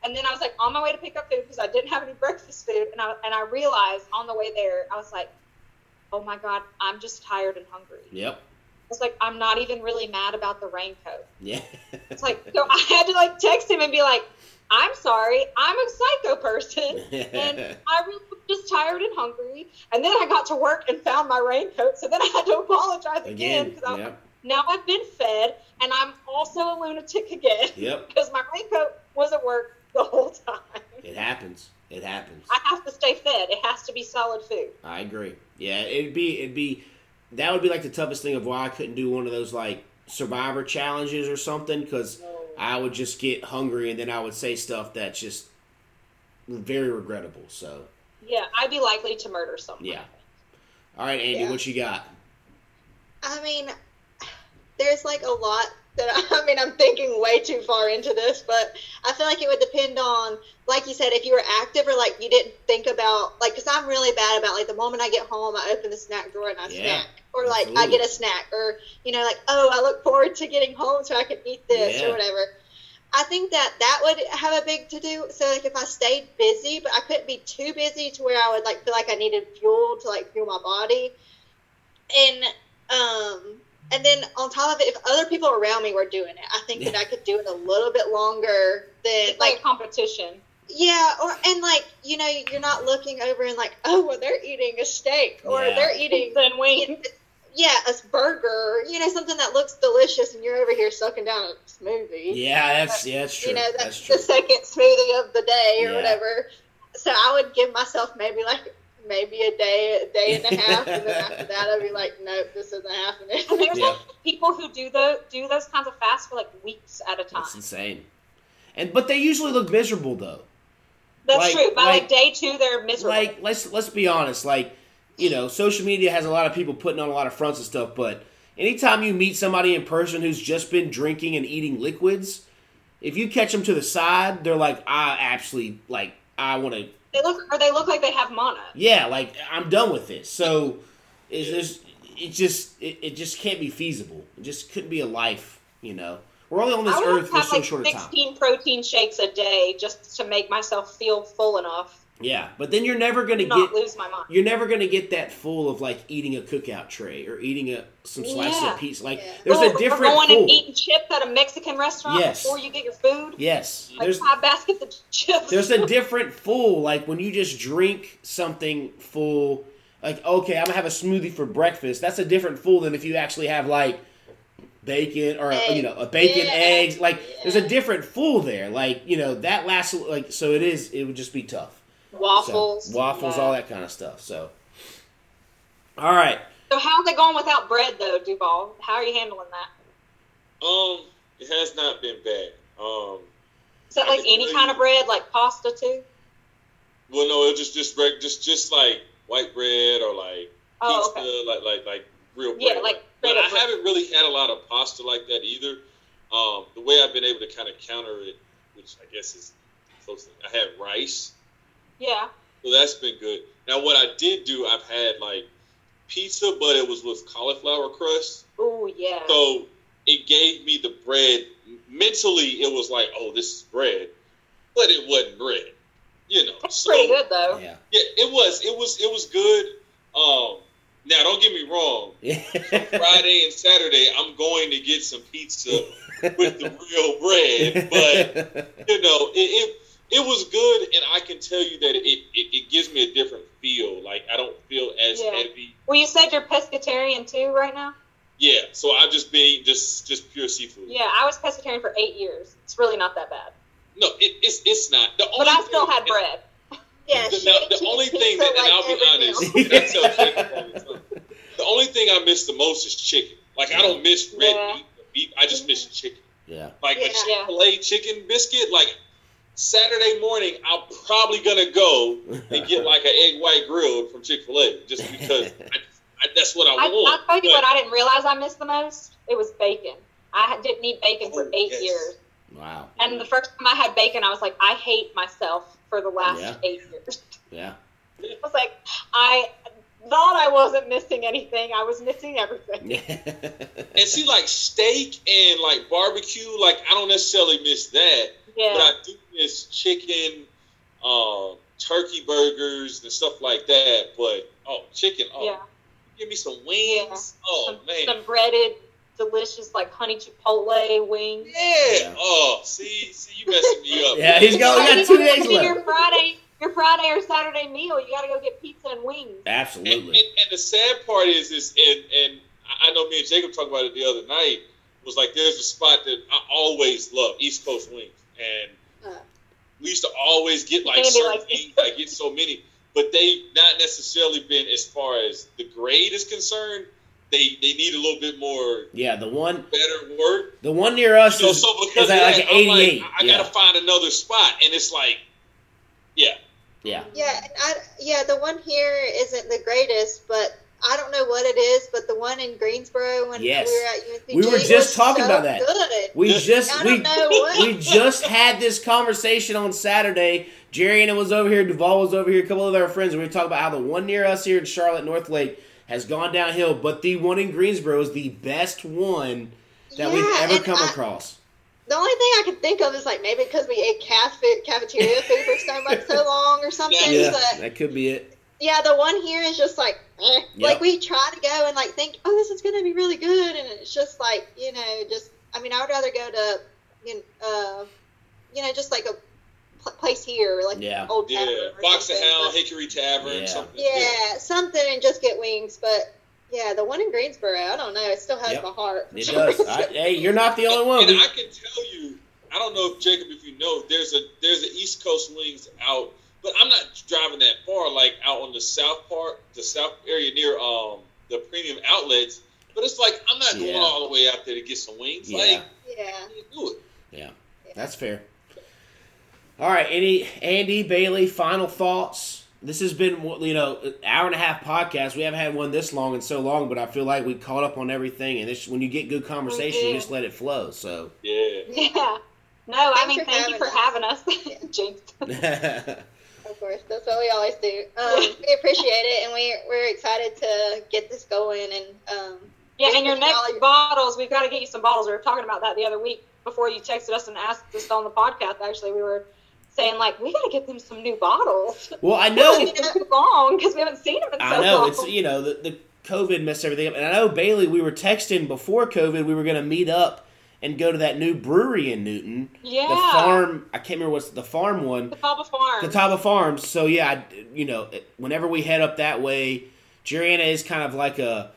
and then I was like on my way to pick up food because I didn't have any breakfast food, and I and I realized on the way there I was like, oh my god, I'm just tired and hungry. Yep. It's like, I'm not even really mad about the raincoat. Yeah. It's like so I had to like text him and be like, I'm sorry, I'm a psycho person, and I really was just tired and hungry. And then I got to work and found my raincoat, so then I had to apologize again because Yep. now I've been fed, and I'm also a lunatic again Yep. because my raincoat was at work the whole time. It happens. It happens. I have to stay fed. It has to be solid food. I agree. Yeah, it'd be it'd be that would be like the toughest thing of why I couldn't do one of those like survivor challenges or something because I would just get hungry and then I would say stuff that's just very regrettable. So Yeah, I'd be likely to murder someone. yeah. All right, Andie, Yeah. what you got? I mean, there's like a lot that I mean, I'm thinking way too far into this, but I feel like it would depend on, like you said, if you were active or like you didn't think about, like, because I'm really bad about like the moment I get home, I open the snack drawer and I Yeah, snack, or like I get a snack, or you know, like oh, I look forward to getting home so I can eat this Yeah. or whatever. I think that that would have a big to do. So like if I stayed busy, but I couldn't be too busy to where I would like feel like I needed fuel to like fuel my body, and um and then on top of it, if other people around me were doing it, I think that I could do it a little bit longer than It's like like a competition. yeah, or and like you know you're not looking over and like oh well they're eating a steak or Yeah. they're eating Then wings. yeah a burger you know something that looks delicious and you're over here sucking down a smoothie Yeah, that's yeah, that's true. you know that's that's true. the second smoothie of the day or Yeah. whatever so I would give myself maybe like maybe a day a day and a half and then after that I'd be like nope this isn't happening And there's Yeah. like people who do those do those kinds of fasts for like weeks at a time. That's insane. And but they usually look miserable though. That's like- true. By like- like, day two, they're miserable. like let's let's be honest like you know social media has a lot of people putting on a lot of fronts and stuff but anytime you meet somebody in person who's just been drinking and eating liquids if you catch them to the side they're like i absolutely like i want to they look or they look like they have mana. yeah like i'm done with this so is there's it just it, it just can't be feasible. It just couldn't be a life you know? We're only on this earth for have so like short a time. 16 protein shakes a day just to make myself feel full enough yeah but then you're never gonna not get lose my mind. you're never gonna get that full of like eating a cookout tray or eating a some slices Yeah. of pizza. Like Yeah. there's Or- a oh, different or going full. and eating chips at a Mexican restaurant Yes. before you get your food. yes, Like there's five baskets of chips. there's a different full. Like when you just drink something full. Like okay, I'm gonna have a smoothie for breakfast. That's a different full than if you actually have like bacon or Egg. you know a bacon Yeah. eggs. Like there's a different full there. Like you know that lasts like so it is. It would just be tough. So, waffles. waffles, Yeah. all that kind of stuff. So all right. So how's it going without bread though, Duvall? How are you handling that? Um, it has not been bad. Um, Is that I like any kind you- of bread, like pasta too? well, no, it just just reg- just just like white bread or like Oh, pizza, okay. like like like real bread. Yeah, like but I bread. haven't really had a lot of pasta like that either. Um, the way I've been able to kind of counter it, which I guess is close. To, I had rice, Yeah. so that's been good. Now, what I did do, I've had like pizza, but it was with cauliflower crust. Oh yeah. So it gave me the bread. Mentally, it was like, oh, this is bread, but it wasn't bread. You know, That's so pretty good though. Yeah. yeah, it was. It was. It was good. Um, now, don't get me wrong. Friday and Saturday, I'm going to get some pizza with the real bread, but you know, it, it it was good, and I can tell you that it, it, it gives me a different feel. Like I don't feel as Yeah. heavy. Well, you said you're pescatarian too right now. Yeah, so I've just been just just pure seafood. Yeah, I was pescatarian for eight years. It's really not that bad. No, it, it's it's not. The only But I still thing- had bread. yeah The, now, the only thing that, and like I'll be honest, I tell the time, the only thing I miss the most is chicken. Like I don't miss red Yeah. meat, beef. I just miss mm-hmm. chicken. yeah. Like Yeah. a Chick-fil-A chicken biscuit. Like Saturday morning, I'm probably gonna go and get like an egg white grilled from Chick-fil-A, just because I, I, that's what I, I, want. I'll tell you But- what I didn't realize I missed the most. It was bacon. I didn't eat bacon for oh, eight yes. years, wow. and the first time I had bacon, I was like, I hate myself for the last Yeah. eight years. Yeah. I was like, I thought I wasn't missing anything. I was missing everything. And see, like steak and like barbecue, like I don't necessarily miss that, but Yeah. I do miss chicken, um, turkey burgers and stuff like that. But oh, chicken, oh, Yeah. give me some wings. Oh Some, man, some breaded, delicious, like honey chipotle wings. yeah. Yeah. Oh, see, see, you messing me up. Yeah, he's got- got two you know, days Your. Friday, your Friday or Saturday meal, you got to go get pizza and wings. And, and, Absolutely. and the sad part is, is and and I know me and Jacob talked about it the other night. Was like there's a spot that I always love, East Coast wings, and Uh. we used to always get like certain likes wings. East I get so many, but they've not necessarily been as far as the grade is concerned. They they need a little bit more Yeah, the one better work. the one near us You know, is, so because is that, like an I'm like, 88. I, I yeah. gotta find another spot, and it's like, yeah, yeah. Yeah, and I, yeah, the one here isn't the greatest, but I don't know what it is. But the one in Greensboro when Yes. we were at UNCG, We were was just talking so about that. Good. We just we don't know what. we just had this conversation on Saturday. Jerry and it was over here. Duvall was over here. A couple of our friends. And we were talking about how the one near us here in Charlotte, North Lake, has gone downhill, but the one in Greensboro is the best one that we've ever come I- across. The only thing I could think of is like maybe because we ate cafe, cafeteria food for so much so long or something. Yeah, But that could be it. Yeah, the one here is just like, eh. Yep. like we try to go and like think, oh, this is gonna be really good, and it's just like you know, just I mean, I would rather go to, you know, uh, you know, just like a pl- place here, like Yeah. old yeah. tavern or Fox and something, Hound, but- Hickory Tavern, Yeah. something. Yeah, something and just get wings, but. Yeah, the one in Greensboro, I don't know. It still has Yep. my heart. It does. I, hey, you're not the only one. And We- I can tell you, I don't know if Jacob, if you know, there's a there's a East Coast wings out, but I'm not driving that far, like out on the south part, the south area near um the premium outlets. But it's like I'm not going all the way out there to get some wings. Yeah. Like, yeah. I need to do it. Yeah, that's fair. All right, any Andie Baillie final thoughts? This has been you know an hour and a half podcast. We haven't had one this long in so long, but I feel like we caught up on everything. And this, when you get good conversation, you just let it flow. So Yeah. Yeah. No, I mean, thank you for us. having us, Jinx. Of course, that's what we always do. Um, we appreciate it, and we we're excited to get this going. And um, Yeah, and your Thank next Ollie. bottles, we've got to get you some bottles. We were talking about that the other week before you texted us and asked us on the podcast. Actually, we were saying like we got to get them some new bottles. well, I It's know, been too long because we haven't seen them in so I know long. it's you know the, the COVID messed everything up, and I know Baillie. We were texting before COVID. We were going to meet up and go to that new brewery in Newton, yeah, the farm. I can't remember what's the farm one. Catawba Farm. Catawba Farms. So yeah, I, you know, whenever we head up that way, Jeriana is kind of like a.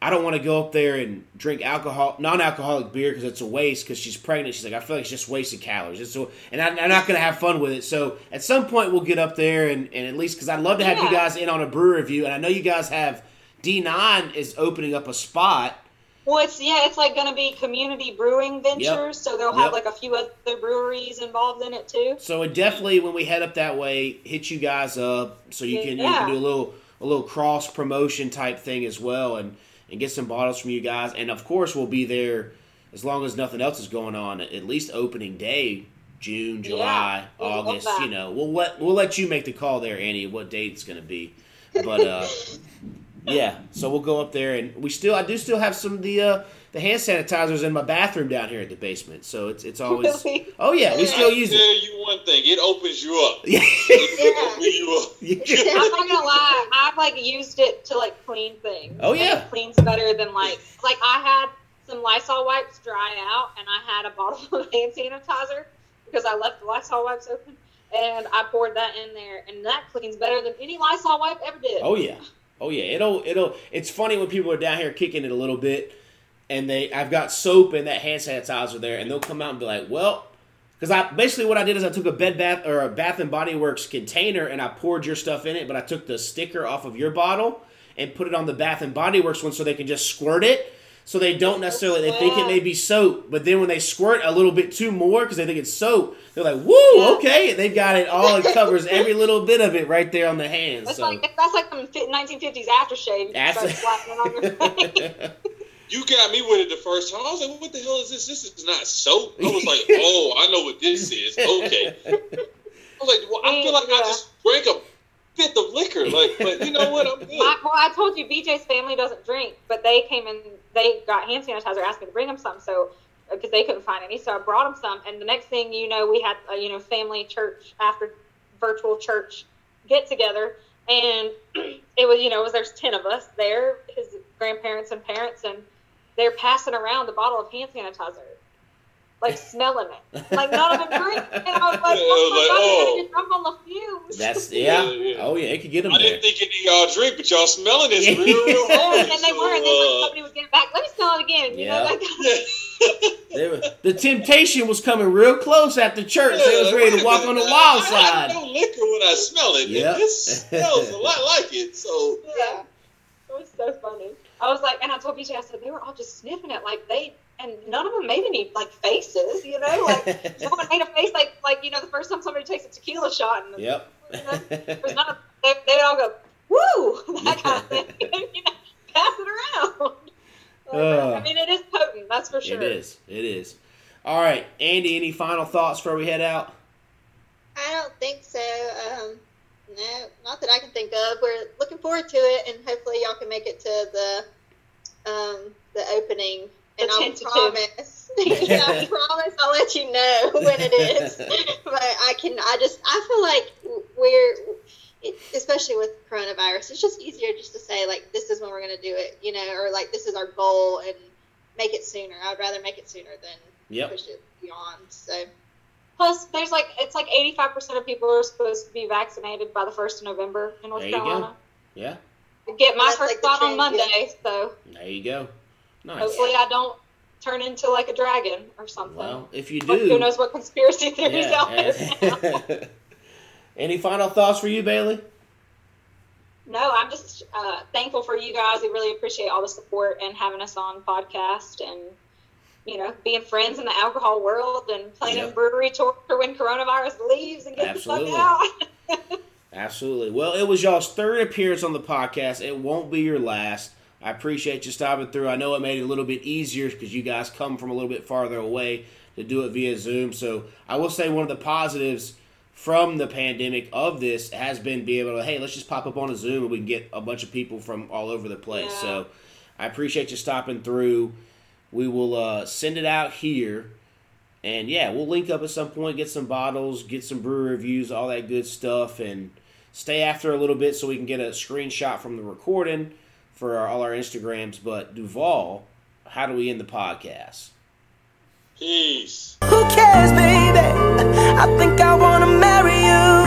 I don't want to go up there and drink alcohol, non-alcoholic beer because it's a waste. Because she's pregnant, she's like, I feel like it's just wasted calories. It's so, and I, I'm not going to have fun with it. So at some point, we'll get up there and, and at least because I'd love to have you guys in on a brew review, and I know you guys have D9 is opening up a spot. Well, it's yeah, it's like going to be community brewing ventures, so they'll have Yep. like a few other breweries involved in it too. So it definitely, when we head up that way, hit you guys up so you can you can do a little a little cross promotion type thing as well, and and get some bottles from you guys. And of course, we'll be there as long as nothing else is going on. At least opening day, June, July, love August. You know, we'll let we'll let you make the call there, Annie, what date it's going to be. But uh, yeah, so we'll go up there, and we still I do still have some of the uh, the hand sanitizers in my bathroom down here at the basement. So it's it's always Really? oh yeah, we still use I'll it. tell you one thing, it opens you up. Yeah. It opens you up. I'm not gonna lie, I've like used it to like clean things. Oh, and yeah. it cleans better than like like I had some Lysol wipes dry out, and I had a bottle of hand sanitizer because I left the Lysol wipes open, and I poured that in there, and that cleans better than any Lysol wipe ever did. Oh yeah, oh yeah. It'll it'll. It's funny when people are down here kicking it a little bit, and they I've got soap and that hand sanitizer there, and they'll come out and be like, well. Because I basically what I did is I took a Bed Bath or a Bath and Body Works container and I poured your stuff in it, but I took the sticker off of your bottle and put it on the Bath and Body Works one so they can just squirt it. So they don't necessarily they think it may be soap, but then when they squirt a little bit too more because they think it's soap, they're like, "Woo, Yeah. okay!" They've got it all. It covers every little bit of it right there on the hands. That's So like that's like some 1950s aftershave. You can start slapping on your face. You got me with it the first time. I was like, "What the hell is this? This is not soap." I was like, "Oh, I know what this is." Okay. I was like, "Well, I feel like I just drank a fifth but you know what? I'm good. Well, I told you BJ's family doesn't drink, but they came and They got hand sanitizer, asked me to bring them some, so uh, because they couldn't find any, so I brought them some. And the next thing you know, we had a you know family church after virtual church get together, and it was you know it was there's ten of us there, his grandparents and parents, and they're passing around the bottle of hand sanitizer. Like smelling it, like none of them drink, and I was like, Yeah, "Oh like, my god, oh. I'm gonna get drunk on the fumes." That's yeah. Yeah, yeah. Oh yeah, it could get them I there. didn't think any of y'all drink, but y'all smelling this Yeah. real, real hard. and they so, were, and then when uh, somebody would get it back, let me smell it again. You Yeah. know, like. They were- the temptation was coming real close after church. they was ready to walk minute on the now. wild I, side. I know liquor when I smell it. Yep. This smells a lot like it. So yeah, it was so funny. I was like, and I told BJ, I said they were all just sniffing it, like they, and none of them made any like faces, you know, like someone made a face like like you know the first time somebody takes a tequila shot, and yep. there was none of, they, they would all go woo that kind of thing, you know, pass it around. Ugh. I mean, it is potent, that's for sure. It is. It is. All right, Andie. Any final thoughts before we head out? I don't think so. Um, no, not that I can think of. We're looking forward to it, and hopefully y'all can make it to the um, the opening. And I'll promise. yeah, I promise I'll let you know when it is. but I can. I just. I feel like we're. Especially with coronavirus, it's just easier just to say like this is when we're gonna do it, you know, or like this is our goal and make it sooner. I'd rather make it sooner than Yep. push it beyond. So Plus, there's like it's like 85% of people are supposed to be vaccinated by the first of November in North There you go. Carolina. Yeah. I Get my That's first like shot on trend, yeah. Monday, so There you go. Nice. hopefully I don't turn into like a dragon or something. Well, if you But do, who knows what conspiracy theories out there yeah. Any final thoughts for you, Baillie? No, I'm just uh, thankful for you guys. We really appreciate all the support and having us on podcast and you know being friends in the alcohol world and planning Yep. brewery tour for when coronavirus leaves and Absolutely. the fuck out. Absolutely. Well, it was y'all's third appearance on the podcast. It won't be your last. I appreciate you stopping through. I know it made it a little bit easier because you guys come from a little bit farther away to do it via Zoom. So I will say one of the positives from the pandemic of this has been being able to, hey, let's just pop up on a Zoom and we can get a bunch of people from all over the place. Yeah. So I appreciate you stopping through. We will uh, send it out here. And yeah, we'll link up at some point, get some bottles, get some brewer reviews, all that good stuff, and stay after a little bit so we can get a screenshot from the recording for our, all our Instagrams. But Duvall, how do we end the podcast? Peace. Who cares, baby? I think I want to marry you.